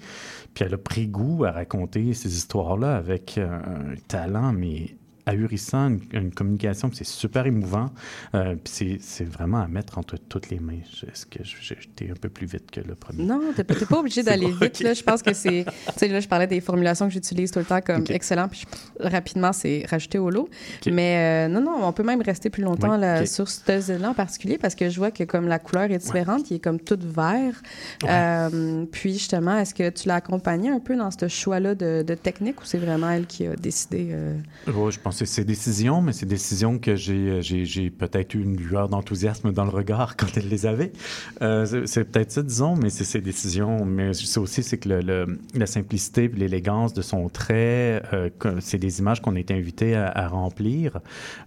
puis elle a pris goût à raconter ces histoires-là avec un talent, mais ahurissant, une, une communication, c'est super émouvant. Euh, puis c'est- vraiment à mettre entre toutes les mains. Est-ce que été un peu plus vite que le premier? Non, t'es pas, obligé d'aller bon, vite. Là, je pense que c'est. Tu sais, là, je parlais des formulations que j'utilise tout le temps comme Ok. excellent, puis je- rapidement, c'est rajouté au lot. Mais euh, non, non, on peut même rester plus longtemps Oui, là, sur ce zine-là en particulier parce que je vois que comme la couleur est différente, il est comme tout vert. Ouais. Euh, puis justement, est-ce que tu l'as accompagné un peu dans ce choix-là de, de technique ou c'est vraiment elle qui a décidé? euh, Ouais, je pense que c'est décisions, mais c'est décisions que j'ai, j'ai, j'ai peut-être eu une lueur d'enthousiasme dans le regard quand elle les avait. Euh, c'est, peut-être ça, disons, mais c'est ses décisions. Mais c'est aussi c'est que le, le- la simplicité l'élégance de son trait, euh, c'est des images qu'on est invité à, remplir.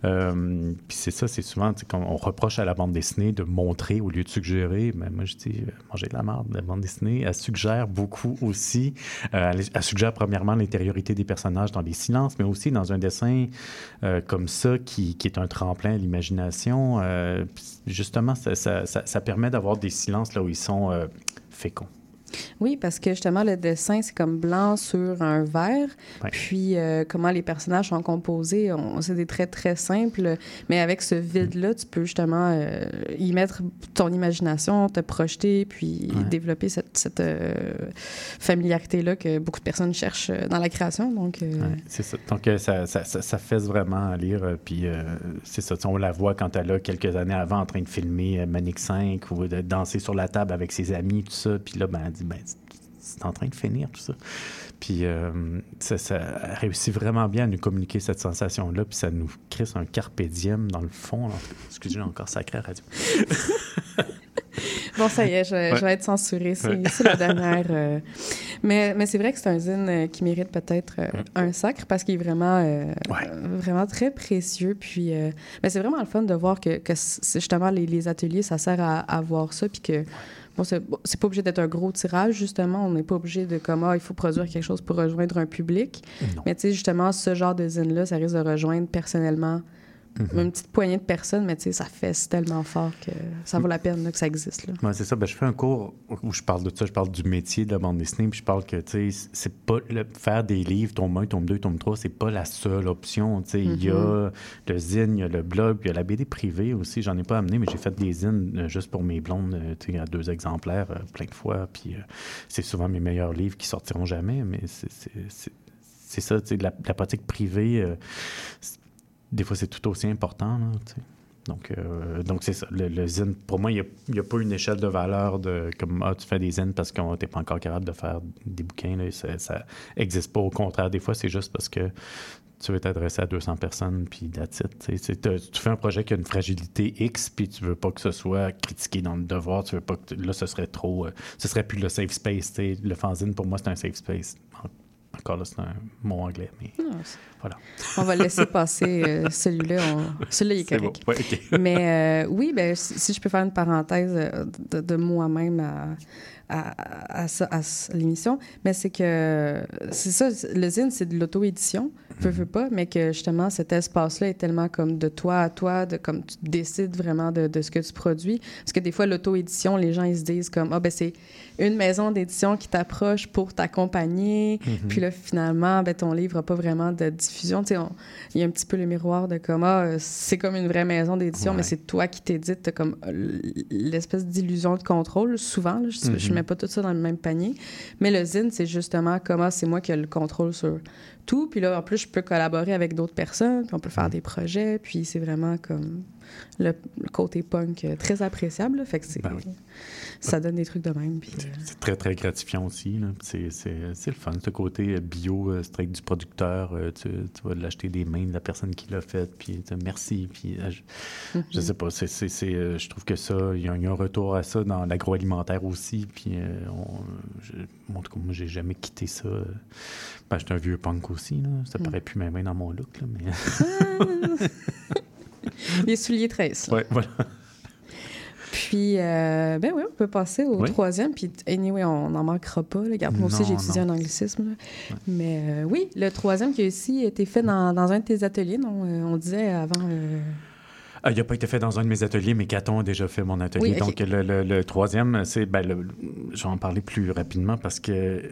Euh, puis c'est ça, c'est souvent, quand on reproche à la bande dessinée de montrer au lieu de suggérer. Mais moi, je dis, euh, manger de la merde, la bande dessinée, elle suggère beaucoup aussi. Euh, elle, suggère premièrement l'intériorité des personnages dans les silences, mais aussi dans un dessin euh, comme ça qui, est un tremplin à l'imagination. euh, justement, ça permet d'avoir des silences là où ils sont euh, féconds. Oui, parce que justement, le dessin, c'est comme blanc sur un vert. Ouais. Puis, euh, comment les personnages sont composés, on- c'est des traits très simples. Mais avec ce vide-là, tu peux justement euh, y mettre ton imagination, te projeter, puis Ouais. développer cette, cette, euh, familiarité-là que beaucoup de personnes cherchent dans la création. Donc, Ouais, c'est ça. Donc, ça, ça, ça, ça fesse vraiment à lire. puis, c'est ça. On la voit quand elle a quelques années avant en train de filmer Manic 5 ou de danser sur la table avec ses amis, tout ça. Puis là, ben, elle dit, ben, c'est- en train de finir, tout ça. Puis, euh, ça, réussit vraiment bien à nous communiquer cette sensation-là. Puis, ça nous crée un carpe diem dans le fond. là. Excusez, j'ai encore sacré à radio. Bon, ça y est, je, Ouais. je vais être censurée. C'est Ouais. c'est la dernière. euh. Mais, mais c'est vrai que c'est un zine euh, qui mérite peut-être euh, un sacre parce qu'il est vraiment, euh, Ouais. vraiment très précieux. Puis, euh, mais c'est vraiment le fun de voir que, justement les, les ateliers, ça sert à, à voir ça. Puis que, bon, c'est bon, pas obligé d'être un gros tirage, justement. On n'est pas obligé de, comme, ah, il faut produire quelque chose pour rejoindre un public. Non. Mais tu sais, justement, ce genre de zine-là, ça risque de rejoindre personnellement Mhm. une petite poignée de personnes, mais tu sais, ça fesse tellement fort que ça vaut la peine là, que ça existe. Là. Ouais, c'est ça. Ben, je fais un cours où je parle de ça. Je parle du métier de la bande dessinée. Puis je parle que, tu sais, c'est pas le, faire des livres, tome 1, tome 2, tome 3, c'est pas la seule option. Tu sais, il y a le zine, il y a le blog, puis il y a la BD privée aussi. J'en ai pas amené, mais j'ai fait des zines euh, juste pour mes blondes, euh, tu sais, à deux exemplaires, euh, plein de fois. Puis euh, c'est souvent mes meilleurs livres qui sortiront jamais, mais c'est- c'est c'est- c'est ça, tu sais, la, la pratique privée. euh, des fois, c'est tout aussi important. Là. Donc, euh, donc c'est ça. Le, le zine, pour moi, il n'y a, pas une échelle de valeur de comme ah, tu fais des zines parce qu'on n'es pas encore capable de faire des bouquins. Là, ça n'existe pas. Au contraire, des fois, c'est juste parce que tu veux t'adresser à 200 personnes, puis that's. Tu fais un projet qui a une fragilité X, puis tu veux pas que ce soit critiqué dans le devoir. Tu veux pas que... Là, ce serait trop... euh, ce serait plus le safe space. tu sais. Le fanzine, pour moi, c'est un safe space. En- Encore là, c'est un mot anglais, mais voilà. On va laisser passer euh, celui-là. on- Celui-là, il est bon. Ouais, OK. Mais euh, oui, ben, si si je peux faire une parenthèse euh, de, de moi-même à, à, à, l'émission, mais c'est que c'est ça, le zine, c'est de l'auto-édition, veux, veux pas, mais que justement, cet espace-là est tellement comme de toi à toi, de comme tu décides vraiment de, de ce que tu produis. Parce que des fois, l'auto-édition, les gens, ils se disent comme, ah, ben c'est une maison d'édition qui t'approche pour t'accompagner, Mhm. puis là, finalement, ben, ton livre n'a pas vraiment de diffusion. Il y a un petit peu le miroir de comme, ah, c'est comme une vraie maison d'édition, Ouais. mais c'est toi qui t'édites, t'as comme euh, l'espèce d'illusion de contrôle, souvent. là. je, je Mhm. mets pas tout ça dans le même panier. Mais le zine, c'est justement comment c'est moi qui ai le contrôle sur tout. Puis là, en plus, je peux collaborer avec d'autres personnes, puis on peut faire des projets. Puis c'est vraiment comme le, le côté punk très appréciable. là. Fait que c'est, Ben oui. Ça donne des trucs de même. Puis, euh, C'est très, très gratifiant aussi. C'est c'est- c'est le fun. Ce côté euh, bio, euh, straight du producteur, euh, tu, tu vas l'acheter des mains de la personne qui l'a fait, puis tu- merci. Puis, euh, je, je Mhm. sais pas, c'est c'est- c'est, euh, je trouve que ça, il y, a il y a un retour à ça dans l'agroalimentaire aussi. Puis, euh, on- je- en tout cas, moi, j'ai jamais quitté ça. euh. Ben, j'étais un vieux punk aussi. Là. Ça Mm. paraît plus même dans mon look. Là, mais... les souliers 13. là. ouais, voilà. Puis, euh, ben oui, on peut passer au Oui. troisième. Puis, anyway, on n'en manquera pas. là. Regarde, moi aussi, j'ai étudié un anglicisme. Mais euh, oui, le troisième qui a aussi été fait dans, dans un de tes ateliers, non? Euh, on disait avant. Ah, il n'a pas été fait dans un de mes ateliers, mais Caton a déjà fait mon atelier. Oui. Donc, le, le- le troisième, c'est. Ben, le- je vais en parler plus rapidement parce que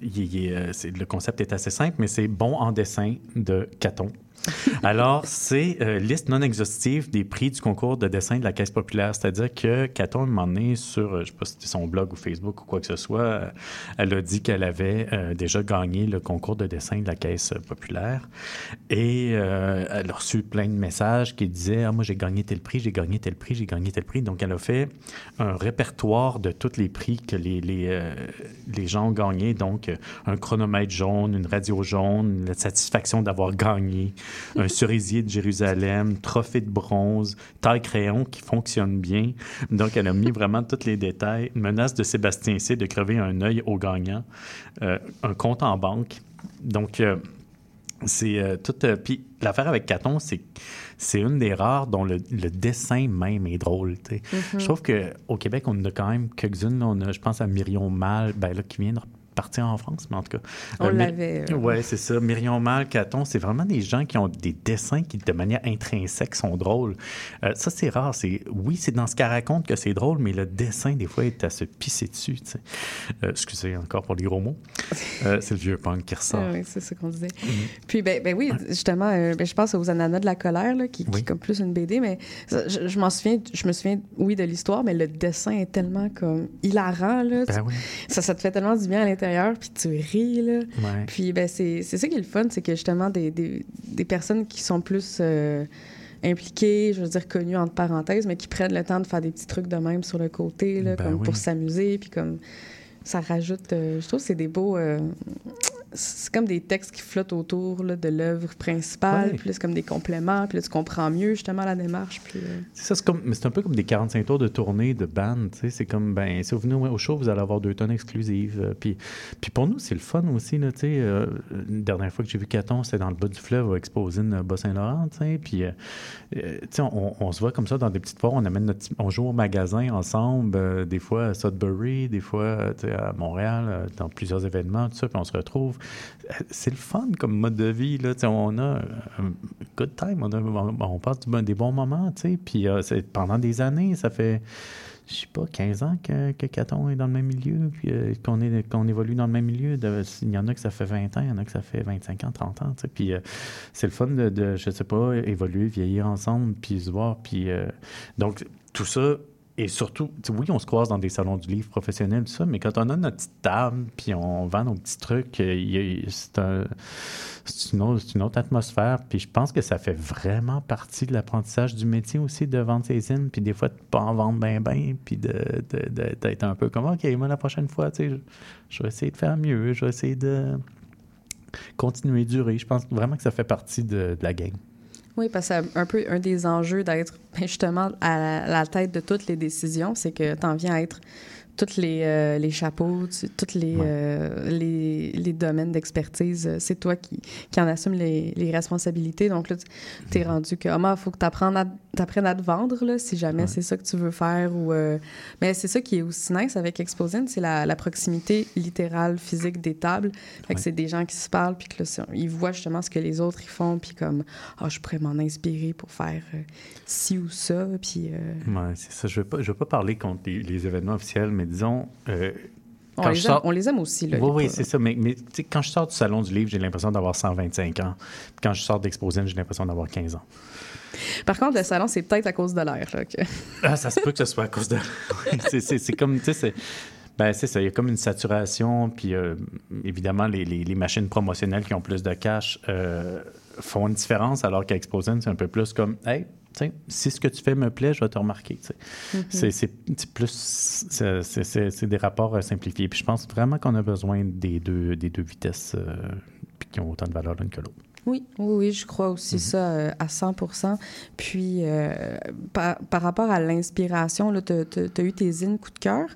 il- il le concept est assez simple, mais c'est bon en dessin de Caton. Alors, c'est euh, liste non exhaustive des prix du concours de dessin de la Caisse populaire. C'est-à-dire que Caton, un moment donné, sur, euh, je ne sais pas si c'était son blog ou Facebook ou quoi que ce soit, euh, elle a dit qu'elle avait déjà gagné le concours de dessin de la Caisse populaire. Et elle a reçu plein de messages qui disaient Ah, moi, j'ai gagné tel prix, j'ai gagné tel prix, j'ai gagné tel prix. Donc, elle a fait un répertoire de tous les prix que les, les, les gens ont gagnés. Donc, un chronomètre jaune, une radio jaune, la satisfaction d'avoir gagné, un cerisier de Jérusalem, trophée de bronze, taille crayon qui fonctionne bien. Donc, elle a mis vraiment tous les détails. Menace de Sébastien C de crever un œil au gagnant, euh, un compte en banque. Donc, euh, c'est euh, tout. euh, Puis l'affaire avec Caton, c'est c'est une des rares dont le, le dessin même est drôle. Mhm. Je trouve qu'au Québec, on en a quand même quelques-unes. On a, je pense à Myrion Mal, ben là, qui vient de partir en France, mais en tout cas. On My- l'avait, euh. Ouais, c'est ça. Myrion Mal, Caton, c'est vraiment des gens qui ont des dessins qui, de manière intrinsèque, sont drôles. Euh, ça, c'est rare. C'est Oui, c'est dans ce qu'elle raconte que c'est drôle, mais le dessin, des fois, est à se pisser dessus. Euh, excusez encore pour les gros mots. Euh, c'est le vieux punk qui ressort. Ah oui, c'est ça qu'on disait. Mhm. Puis, ben, ben oui, justement, euh, ben, je pense aux Ananas de la colère, là, qui, qui est comme plus une BD, mais ça, je, je m'en souviens, je me souviens, oui, de l'histoire, mais le dessin est tellement comme hilarant, là. Ben Tu- oui. ça, ça te fait tellement du bien à l'intérieur, puis tu ris, là. Ouais. Puis, ben, c'est ça qui est le fun, c'est que justement, des, des, des personnes qui sont plus euh, impliquées, je veux dire, connues entre parenthèses, mais qui prennent le temps de faire des petits trucs de même sur le côté, là, Ben comme oui. pour s'amuser, puis comme ça rajoute. euh, je trouve que c'est des beaux. C'est comme des textes qui flottent autour là, de l'œuvre principale, Ouais. puis c'est comme des compléments, puis là, tu comprends mieux justement la démarche. Puis, euh, C'est ça, c'est comme, c'est un peu comme des 45 tours de tournée de band. tu sais. C'est comme, ben, si vous venez au show, vous allez avoir deux tonnes exclusives. Euh, Puis, puis pour nous, c'est le fun aussi. Là, tu sais. Euh, une dernière fois que j'ai vu Caton, c'était dans le bas du fleuve à Exposine Bas-Saint-Laurent. tu sais. Puis, tu sais, on, on se voit comme ça dans des petites foires. On, amène notre, on joue au magasin ensemble, des fois à Sudbury, des fois tu sais, à Montréal, dans plusieurs événements, tout ça. Puis on se retrouve. C'est le fun comme mode de vie. Là, on a un good time. On, on- passe des bons moments. Puis euh, pendant des années, ça fait je sais pas, 15 ans que, que Caton est dans le même milieu, puis euh, qu'on évolue dans le même milieu. Il y en a que ça fait 20 ans, il y en a que ça fait 25 ans, 30 ans. Puis euh, c'est le fun de, de, je sais pas, évoluer, vieillir ensemble, puis se voir. Puis, euh, donc, tout ça, et surtout, oui, on se croise dans des salons du livre professionnels, tout ça, mais quand on a notre petite table, puis on vend nos petits trucs, euh, c'est un- une, une autre atmosphère. Puis je pense que ça fait vraiment partie de l'apprentissage du métier aussi de vendre ses zines, puis des fois de pas en vendre bien, bien, puis de, de- de- d'être un peu comme, OK, moi, la prochaine fois, tu sais, je, je vais essayer de faire mieux, je vais essayer de continuer, durer. Je pense vraiment que ça fait partie de, de la game. Oui, parce que c'est un peu un des enjeux d'être ben, justement à la, tête de toutes les décisions, c'est que tu en viens à être tous les, euh, les chapeaux, tu- tous les, euh, les, les domaines d'expertise. euh, C'est toi qui, qui en assume les, les responsabilités. Donc là, tu es rendu que, il faut que tu apprennes à t'apprennes à te vendre, là, si jamais c'est ça que tu veux faire. Ou, euh, Mais c'est ça qui est aussi nice avec Exposine, c'est la, la proximité littérale, physique des tables. Fait que Ouais. c'est des gens qui se parlent, puis que là, ils voient justement ce que les autres ils font, puis comme, ah, je pourrais m'en inspirer pour faire euh, ci ou ça, puis... euh, Ouais, c'est ça. Je ne veux, pas- je veux pas parler contre les, les événements officiels, mais disons. on, les aime, sors- on les aime aussi, là. Oui, oui, c'est ça. Mais, quand je sors du salon du livre, j'ai l'impression d'avoir 125 ans. Puis quand je sors d'Exposine, j'ai l'impression d'avoir 15 ans. Par contre, le salon, c'est peut-être à cause de l'air, que- Ah, ça se peut que ce soit à cause de. C'est- comme, tu sais. Ben, c'est ça, il y a comme une saturation, puis euh, évidemment, les, les- les machines promotionnelles qui ont plus de cash euh, font une différence, alors qu'à Exposine, c'est un peu plus comme, hey, tu sais, si ce que tu fais me plaît, je vais te remarquer. Mhm. C'est- plus. c'est- des rapports euh, simplifiés. Puis je pense vraiment qu'on a besoin des deux, des deux vitesses, euh, puis qui ont autant de valeur l'une que l'autre. Oui, oui, oui, je crois aussi Mhm. ça euh, à 100 Puis, euh, par, par rapport à l'inspiration, tu as, eu tes zines coup de cœur,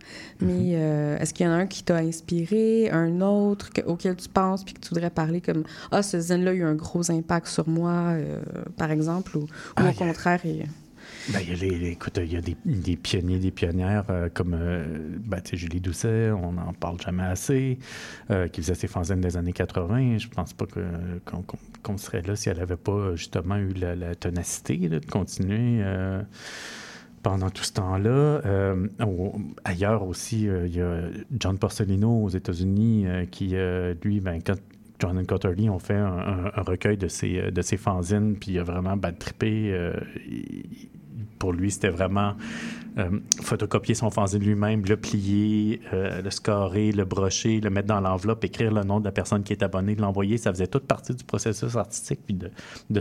Mhm. mais euh, est-ce qu'il y en a un qui t'a inspiré, un autre que- auquel tu penses, puis que tu voudrais parler comme Ah, ce zine-là a eu un gros impact sur moi, par exemple, ou, ou Ah, au il contraire, et- Ben, il y a les, les- il y a des, des pionniers, des pionnières euh, comme euh, sais, Julie Doucet, on n'en parle jamais assez, euh, qui faisait ses fanzines des années 80. Je pense pas qu'on serait là si elle n'avait pas justement eu la, là, de continuer. euh, pendant tout ce temps-là. Ailleurs aussi, il y a John Porcelino aux États-Unis qui, lui, ben, quand John and Cotterly ont fait un, recueil de ses, de ses fanzines, puis il a vraiment bad trippé. Pour lui, c'était vraiment euh, photocopier son fanzine lui-même, le plier, euh, le scorer, le brocher, le mettre dans l'enveloppe, écrire le nom de la personne qui est abonnée, l'envoyer. Ça faisait toute partie du processus artistique. Puis de,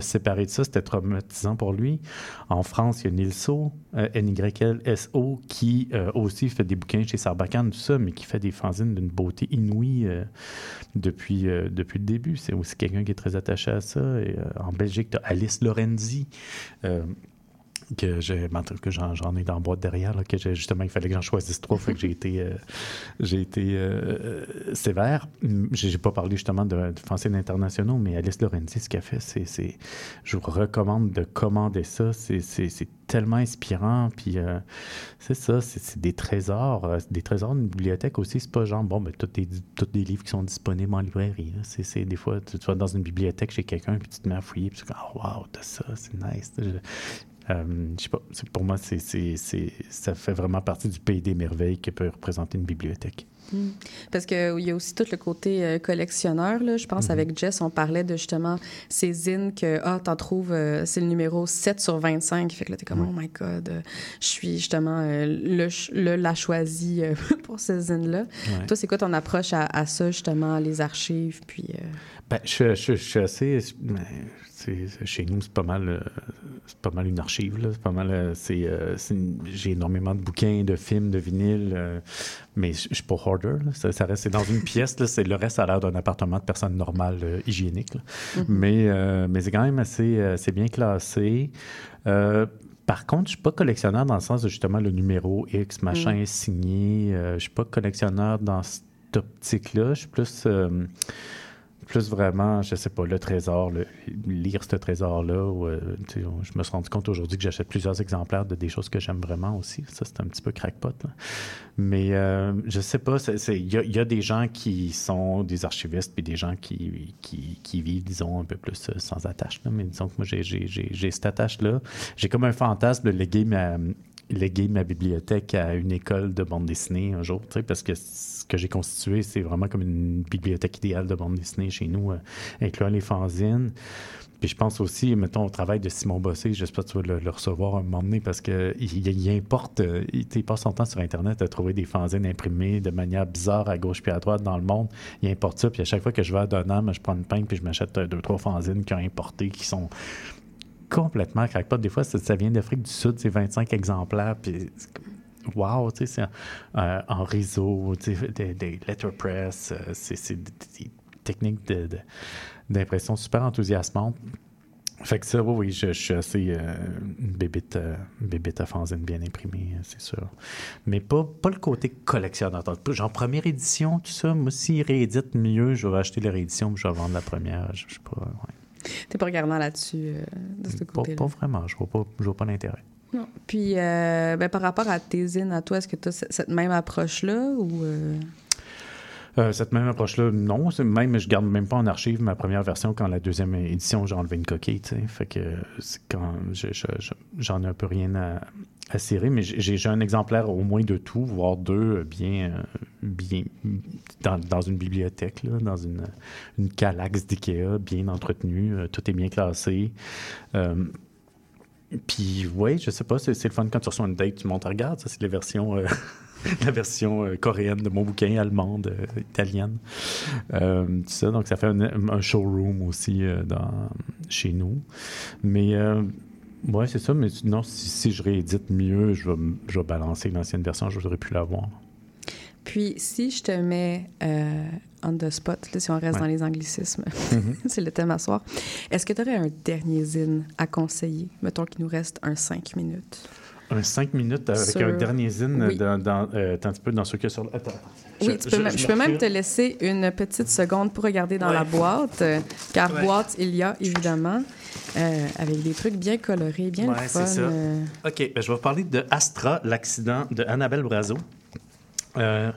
se séparer de ça, c'était traumatisant pour lui. En France, il y a Nilso, euh, N-Y-L-S-O, qui euh, aussi fait des bouquins chez Sarbacane, tout ça, mais qui fait des fanzines d'une beauté inouïe depuis, depuis le début. C'est aussi quelqu'un qui est très attaché à ça. En Belgique, tu as Alice Lorenzi. Que j'ai ben, cas, j'en, ai dans la boîte derrière là, que justement il fallait que j'en choisisse trois fait que j'ai été euh, j'ai été euh, euh, sévère. J'ai, pas parlé justement de, de fanzines internationaux mais Alice Lorenzi ce qu'elle fait c'est, je vous recommande de commander ça. C'est, tellement inspirant puis euh, c'est ça c'est, des trésors des trésors d'une bibliothèque aussi. C'est pas genre bon ben tous des tous des livres qui sont disponibles en librairie. C'est, des fois tu, tu vas dans une bibliothèque chez quelqu'un puis tu te mets à fouiller puis tu dis oh wow t'as ça c'est nice euh, je sais pas, c'est- pour moi, c'est, ça fait vraiment partie du pays des merveilles que peut représenter une bibliothèque. Mm. Parce qu'il y a aussi tout le côté euh, collectionneur. Là. Je pense Mhm. avec Jess, on parlait de justement ces zines que, ah, t'en trouves, euh, c'est le numéro 7 sur 25. Fait que là, t'es comme, oh my God, euh, je suis justement le, la choisi euh, pour ces zines-là. Ouais. Toi, c'est quoi ton approche à, à ça, justement, les archives? Puis, Ben, je, je- je suis assez. Chez nous, c'est pas mal. euh, C'est pas mal une archive. là. C'est pas mal. euh, c'est, euh, c'est une- j'ai énormément de bouquins, de films, de vinyles, euh, mais je suis pas hoarder. là. Ça, ça reste c'est dans une pièce. Là, c'est, le reste, a l'air d'un appartement de personne normale, euh, hygiénique. Mhm. mais, mais c'est quand même assez, c'est bien classé. Par contre, je suis pas collectionneur dans le sens de justement le numéro X, machin, Mm. signé. Euh, je suis pas collectionneur dans cette optique-là. Je suis plus. euh, plus vraiment, je sais pas, le trésor, lire ce trésor-là. euh, je me suis rendu compte aujourd'hui que j'achète plusieurs exemplaires de des choses que j'aime vraiment aussi. Ça, c'est un petit peu crackpot. Mais euh, je sais pas, il y, a- des gens qui sont des archivistes puis des gens qui, qui, vivent, disons, un peu plus euh, sans attache. Mais disons que moi, j'ai- cette attache-là. J'ai comme un fantasme de léguer ma, léguer ma bibliothèque à une école de bande dessinée un jour, parce que que j'ai constitué, c'est vraiment comme une bibliothèque idéale de bande dessinée chez nous, euh, incluant les fanzines. Puis je pense aussi, mettons, au travail de Simon Bossé, j'espère que tu vas le, recevoir un moment donné parce qu'il il, importe, euh, il, passe son temps sur Internet à trouver des fanzines imprimées de manière bizarre à gauche puis à droite dans le monde. Il importe ça, puis à chaque fois que je vais à Donham, je prends une peigne puis je m'achète euh, deux, trois fanzines qui ont importé, qui sont complètement crackpot. Des fois, ça, ça vient d'Afrique du Sud, c'est 25 exemplaires, puis Wow, tu sais, c'est euh, en réseau, tu sais, des, des letterpress, euh, c'est des, techniques de- de- d'impression super enthousiasmantes. Fait que ça, oui, oui, je, je suis assez euh, une bébite, euh, bébite bien imprimée, euh, c'est sûr. Mais pas, pas le côté collectionneur. Genre première édition, tout ça, moi, s'ils rééditent mieux, je vais acheter la réédition, puis je vais vendre la première. Je, je sais pas, ouais. T'es pas regardant là-dessus, euh, de ce Pas, côté-là? pas vraiment, je vois pas, je vois pas l'intérêt. Puis, euh, ben, par rapport à tes zines à toi, est-ce que tu as cette même approche-là ou. euh, Euh, cette même approche-là, non. Même, je garde même pas en archive ma première version quand la deuxième édition, j'ai enlevé une coquille, tu sais. Fait que quand je- je- je- j'en ai un peu rien à, à cirer, mais j'ai un exemplaire au moins de tout, voire deux, bien, bien dans, dans une bibliothèque, là, dans une, une calax d'IKEA, bien entretenue. tout est bien classé. Puis, oui, je sais pas, c'est le fun quand tu reçois une date, tu montes, regarde, ça, c'est la version, euh, la version euh, coréenne de mon bouquin, allemande, euh, italienne. Tout ça, donc ça fait un, showroom aussi chez nous. Mais, ouais, c'est ça, mais non, si, je réédite mieux, je vais, je vais balancer l'ancienne version, je voudrais plus l'avoir. Puis, si je te mets on the spot, là, si on reste Ouais. dans les anglicismes, Mhm. c'est le thème à soir, est-ce que tu aurais un dernier zine à conseiller? Mettons qu'il nous reste un 5 minutes. Un 5 minutes avec Sur- un dernier zine Oui. dans, dans, euh, un petit peu dans ce que sur. Attends. Oui, tu peux je, peux même te laisser une petite seconde pour regarder dans la boîte, euh, car Ouais. boîte il y a évidemment, euh, avec des trucs bien colorés, bien Ouais, le c'est ça. euh. OK, ben, je vais vous parler de Astra, l'accident de Annabelle Brazo. Euh,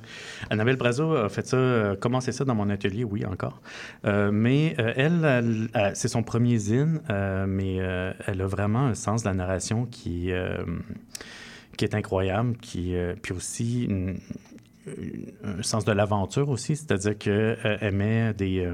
Annabelle Brazo a fait ça, euh, commencé ça dans mon atelier, oui, encore. Euh, mais elle, c'est son premier zine, mais elle a vraiment un sens de la narration qui, qui est incroyable, qui, puis aussi un sens de l'aventure aussi, c'est-à-dire qu'elle met des...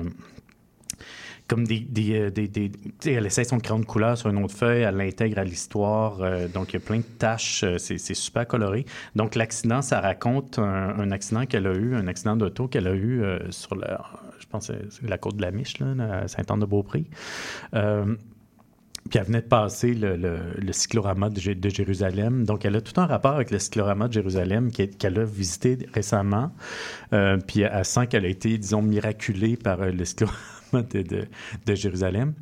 comme des, des, euh, des- des- elle essaie son crayon de couleur sur une autre feuille, elle l'intègre à l'histoire, euh, donc il y a plein de tâches, euh, c'est super coloré. Donc l'accident, ça raconte un, un accident qu'elle a eu, un accident d'auto qu'elle a eu euh, sur la, je pense, la côte de la Miche, là, Saint-Anne-de-Beaupré. Euh, puis elle venait de passer le, le- le cyclorama de, Jé- de Jérusalem. Donc, elle a tout un rapport avec le cyclorama de Jérusalem qu'elle qu'elle a visité récemment. Euh, puis elle sent qu'elle a été, disons, miraculée par euh, le cyclorama de, de- de Jérusalem.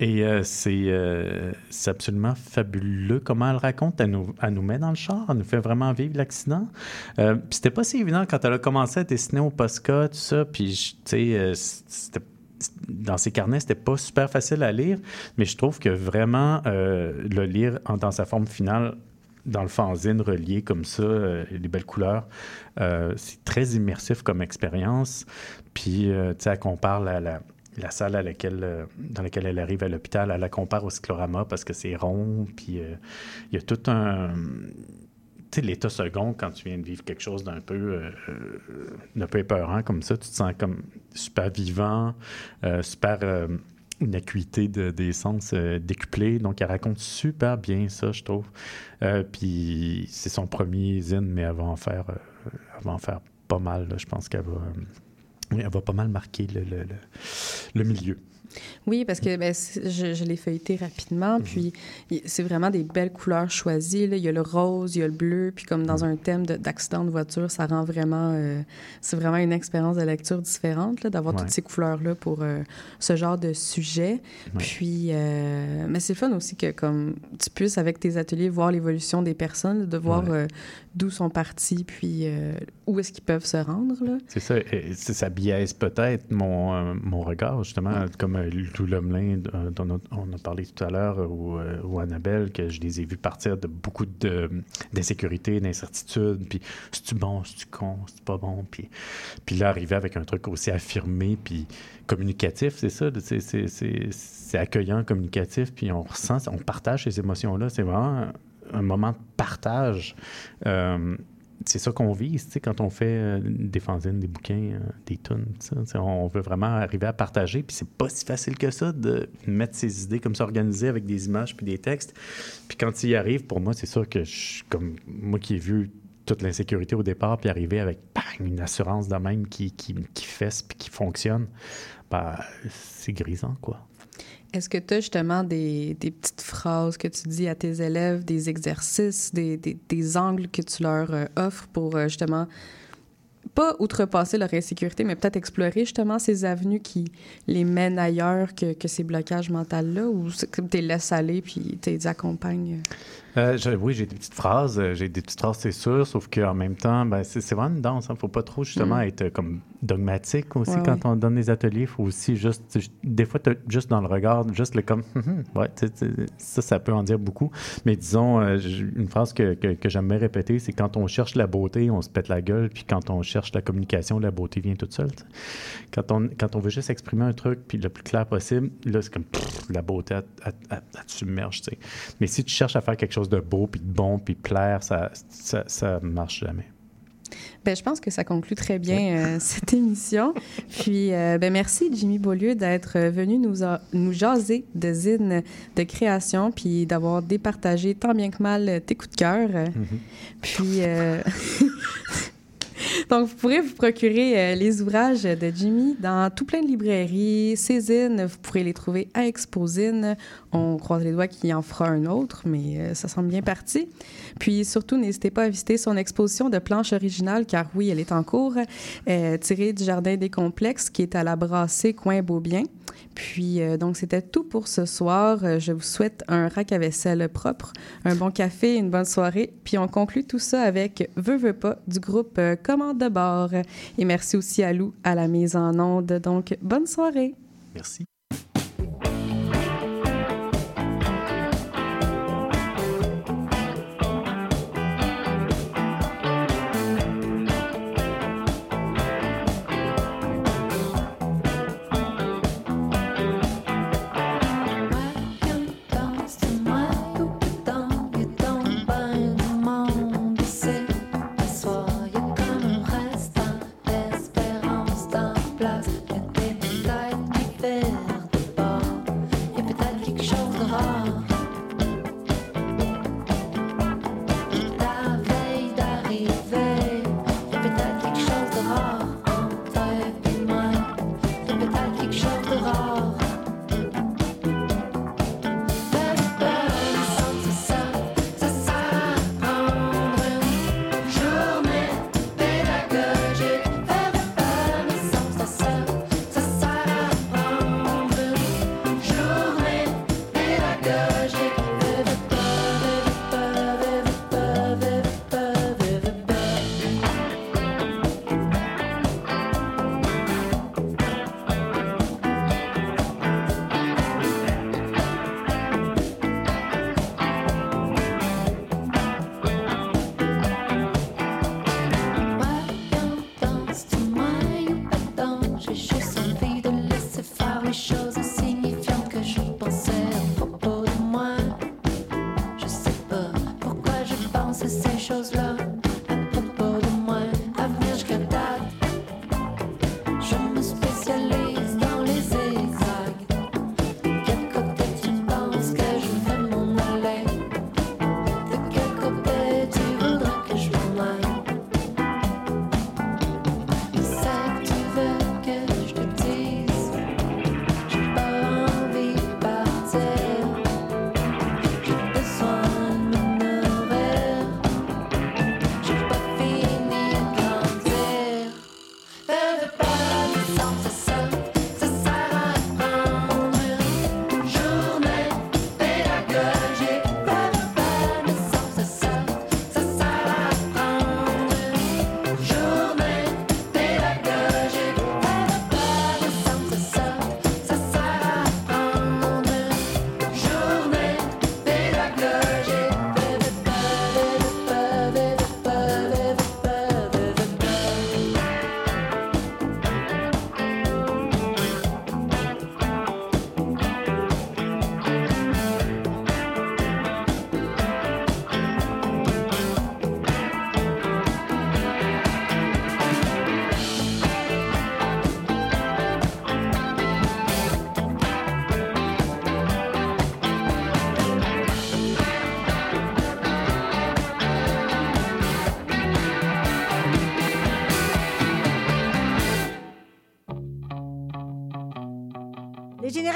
Et euh, c'est euh, c'est absolument fabuleux comment elle raconte. Elle nous, elle nous met dans le char, elle nous fait vraiment vivre l'accident. Euh, puis c'était pas si évident quand elle a commencé à dessiner au Posca, tout ça. Puis, tu sais, euh, dans ses carnets, c'était pas super facile à lire, mais je trouve que vraiment le lire dans sa forme finale, dans le fanzine relié comme ça, les belles couleurs, c'est très immersif comme expérience. Puis, tu sais, elle compare la, la, la salle à laquelle, euh, dans laquelle elle arrive à l'hôpital, elle la compare au cyclorama parce que c'est rond, puis euh, il y a tout un tu sais, l'état second, quand tu viens de vivre quelque chose d'un peu, euh, euh, peu épeurant comme ça, tu te sens comme super vivant, super une acuité de- des sens décuplée. Donc, elle raconte super bien ça, je trouve. Puis, c'est son premier zine, mais elle va en faire, faire pas mal. Je pense qu'elle va, euh, elle va pas mal marquer le, le- le- le milieu. Oui, parce que ben, je, je l'ai feuilleté rapidement, puis il- c'est vraiment des belles couleurs choisies. là. Il y a le rose, il y a le bleu, puis comme dans un thème de- d'accident de, voiture, ça rend vraiment... euh, c'est vraiment une expérience de lecture différente, d'avoir Ouais. toutes ces couleurs-là pour euh, ce genre de sujet. Ouais. Puis, euh, mais c'est fun aussi que comme tu puisses, avec tes ateliers, voir l'évolution des personnes, de voir Ouais. euh, d'où sont partis, puis où est-ce qu'ils peuvent se rendre. C'est ça, et ça biaise peut-être mon, mon regard, justement, comme Lou Lemelin, euh, dont on a, parlé tout à l'heure, euh, ou, euh, Annabelle, que je les ai vus partir de beaucoup d'insécurité, d'incertitude, puis c'est-tu bon, c'est-tu con, c'est pas bon, puis, puis là, arriver avec un truc aussi affirmé, puis communicatif, c'est ça, c'est- accueillant, communicatif, puis on ressent, on partage ces émotions-là, c'est vraiment un, moment de partage. Euh, c'est ça qu'on vise, quand on fait euh, des fanzines, des bouquins, euh, des sais, On veut vraiment arriver à partager, puis c'est pas si facile que ça de mettre ses idées comme ça organisées avec des images puis des textes. Puis quand il y arrive, pour moi, c'est sûr que je, comme moi qui ai vu toute l'insécurité au départ, puis arriver avec bang, une assurance de même qui, qui, qui fesse puis qui fonctionne, ben, c'est grisant, quoi. Est-ce que tu as justement des, petites phrases que tu dis à tes élèves, des exercices, des, angles que tu leur euh, offres pour euh, justement pas outrepasser leur insécurité, mais peut-être explorer justement ces avenues qui les mènent ailleurs que, que ces blocages mentaux-là, ou tu les laisses aller puis tu les accompagnes? Euh, je- oui, j'ai des petites phrases. euh, J'ai des petites phrases, c'est sûr, sauf qu'en même temps, ben, c'est vraiment une danse. Il ne faut pas trop, justement, Mm. être comme dogmatique aussi Ouais, quand on donne des ateliers. Il faut aussi juste, des fois, juste dans le regard, juste le comme, Hum, hum. ouais, ça, ça peut en dire beaucoup. Mais disons, euh, une phrase que, que, que j'aime bien répéter, c'est quand on cherche la beauté, on se pète la gueule, puis quand on cherche la communication, la beauté vient toute seule. Quand on, quand on veut juste exprimer un truc, puis le plus clair possible, là, c'est comme pff, la beauté, elle, elle- elle- elle te submerge. Mais si tu cherches à faire quelque chose de beau, puis de bon, puis plaire, ça, ça, ça marche jamais. Ben, je pense que ça conclut très bien euh, cette émission. Puis, euh, ben, merci Jimmy Beaulieu d'être venu nous, a- nous jaser de zine de création, puis d'avoir départagé tant bien que mal tes coups de cœur. Euh, Puis, euh, donc, vous pourrez vous procurer euh, les ouvrages de Jimmy dans tout plein de librairies, Cézine, vous pourrez les trouver à Exposine. On croise les doigts qu'il en fera un autre, mais euh, ça semble bien parti. Puis surtout, n'hésitez pas à visiter son exposition de planches originales, car oui, elle est en cours, euh, tirée du Jardin des Complexes, qui est à la Brassée Coin Beaubien. Puis, euh, donc, c'était tout pour ce soir. Je vous souhaite un rack à vaisselle propre, un bon café, une bonne soirée. Puis, on conclut tout ça avec Veux, veux pas du groupe Commande de bord. Et merci aussi à Lou à la mise en onde. Donc, bonne soirée. Merci.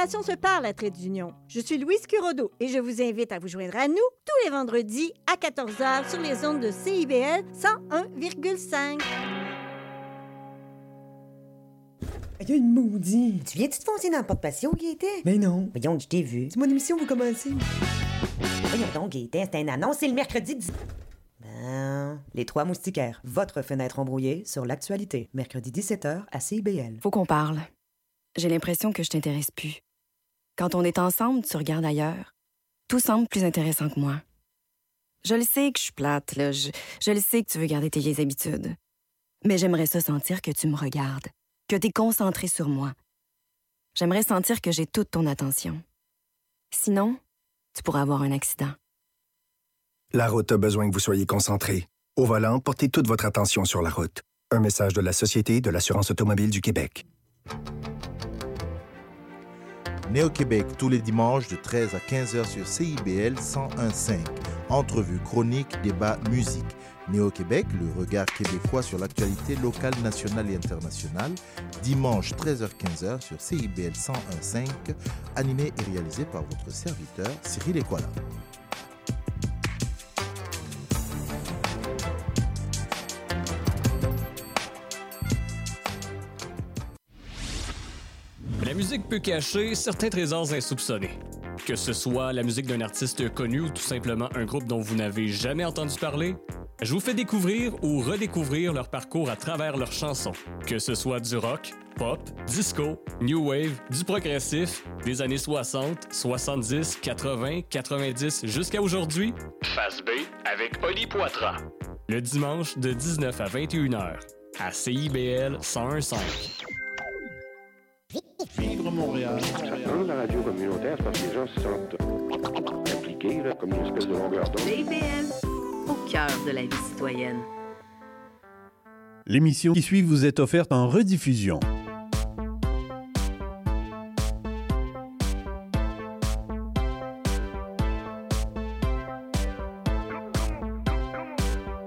Les générations se parlent à Trait d'Union. Je suis Louise Curodo et je vous invite à vous joindre à nous tous les vendredis à 14h sur les ondes de CIBL 101,5. Il y a une maudite. Tu viens-tu te foncer dans le porte-patio, Gaëtan? Ben non. Voyons, je t'ai vu. C'est mon émission, vous commencez. Voyons donc, Gaëtan, c'est un annonce, c'est le mercredi 10... Ben, les trois moustiquaires, votre fenêtre embrouillée sur l'actualité, mercredi 17h à CIBL. Faut qu'on parle. J'ai l'impression que je t'intéresse plus. Quand on est ensemble, tu regardes ailleurs. Tout semble plus intéressant que moi. Je le sais que je suis plate. Je, le sais que tu veux garder tes vieilles habitudes. Mais j'aimerais ça sentir que tu me regardes, que tu es concentré sur moi. J'aimerais sentir que j'ai toute ton attention. Sinon, tu pourrais avoir un accident. La route a besoin que vous soyez concentré. Au volant, portez toute votre attention sur la route. Un message de la Société de l'assurance automobile du Québec. Néo-Québec, tous les dimanches de 13 à 15h sur CIBL 101.5. Entrevue, chronique, débat, musique. Néo-Québec, le regard québécois sur l'actualité locale, nationale et internationale. Dimanche 13h-15h sur CIBL 101.5. Animé et réalisé par votre serviteur Cyril Equala. La musique peut cacher certains trésors insoupçonnés. Que ce soit la musique d'un artiste connu ou tout simplement un groupe dont vous n'avez jamais entendu parler, je vous fais découvrir ou redécouvrir leur parcours à travers leurs chansons. Que ce soit du rock, pop, disco, new wave, du progressif, des années 60, 70, 80, 90 jusqu'à aujourd'hui, Face B avec Oli Poitras. Le dimanche de 19 à 21h à CIBL 101.5. Vivre Montréal. Dans la radio communautaire, parce que les gens se sentent impliqués, là, comme une espèce de longueur d'onde. CIBL, au cœur de la vie citoyenne. L'émission qui suit vous est offerte en rediffusion.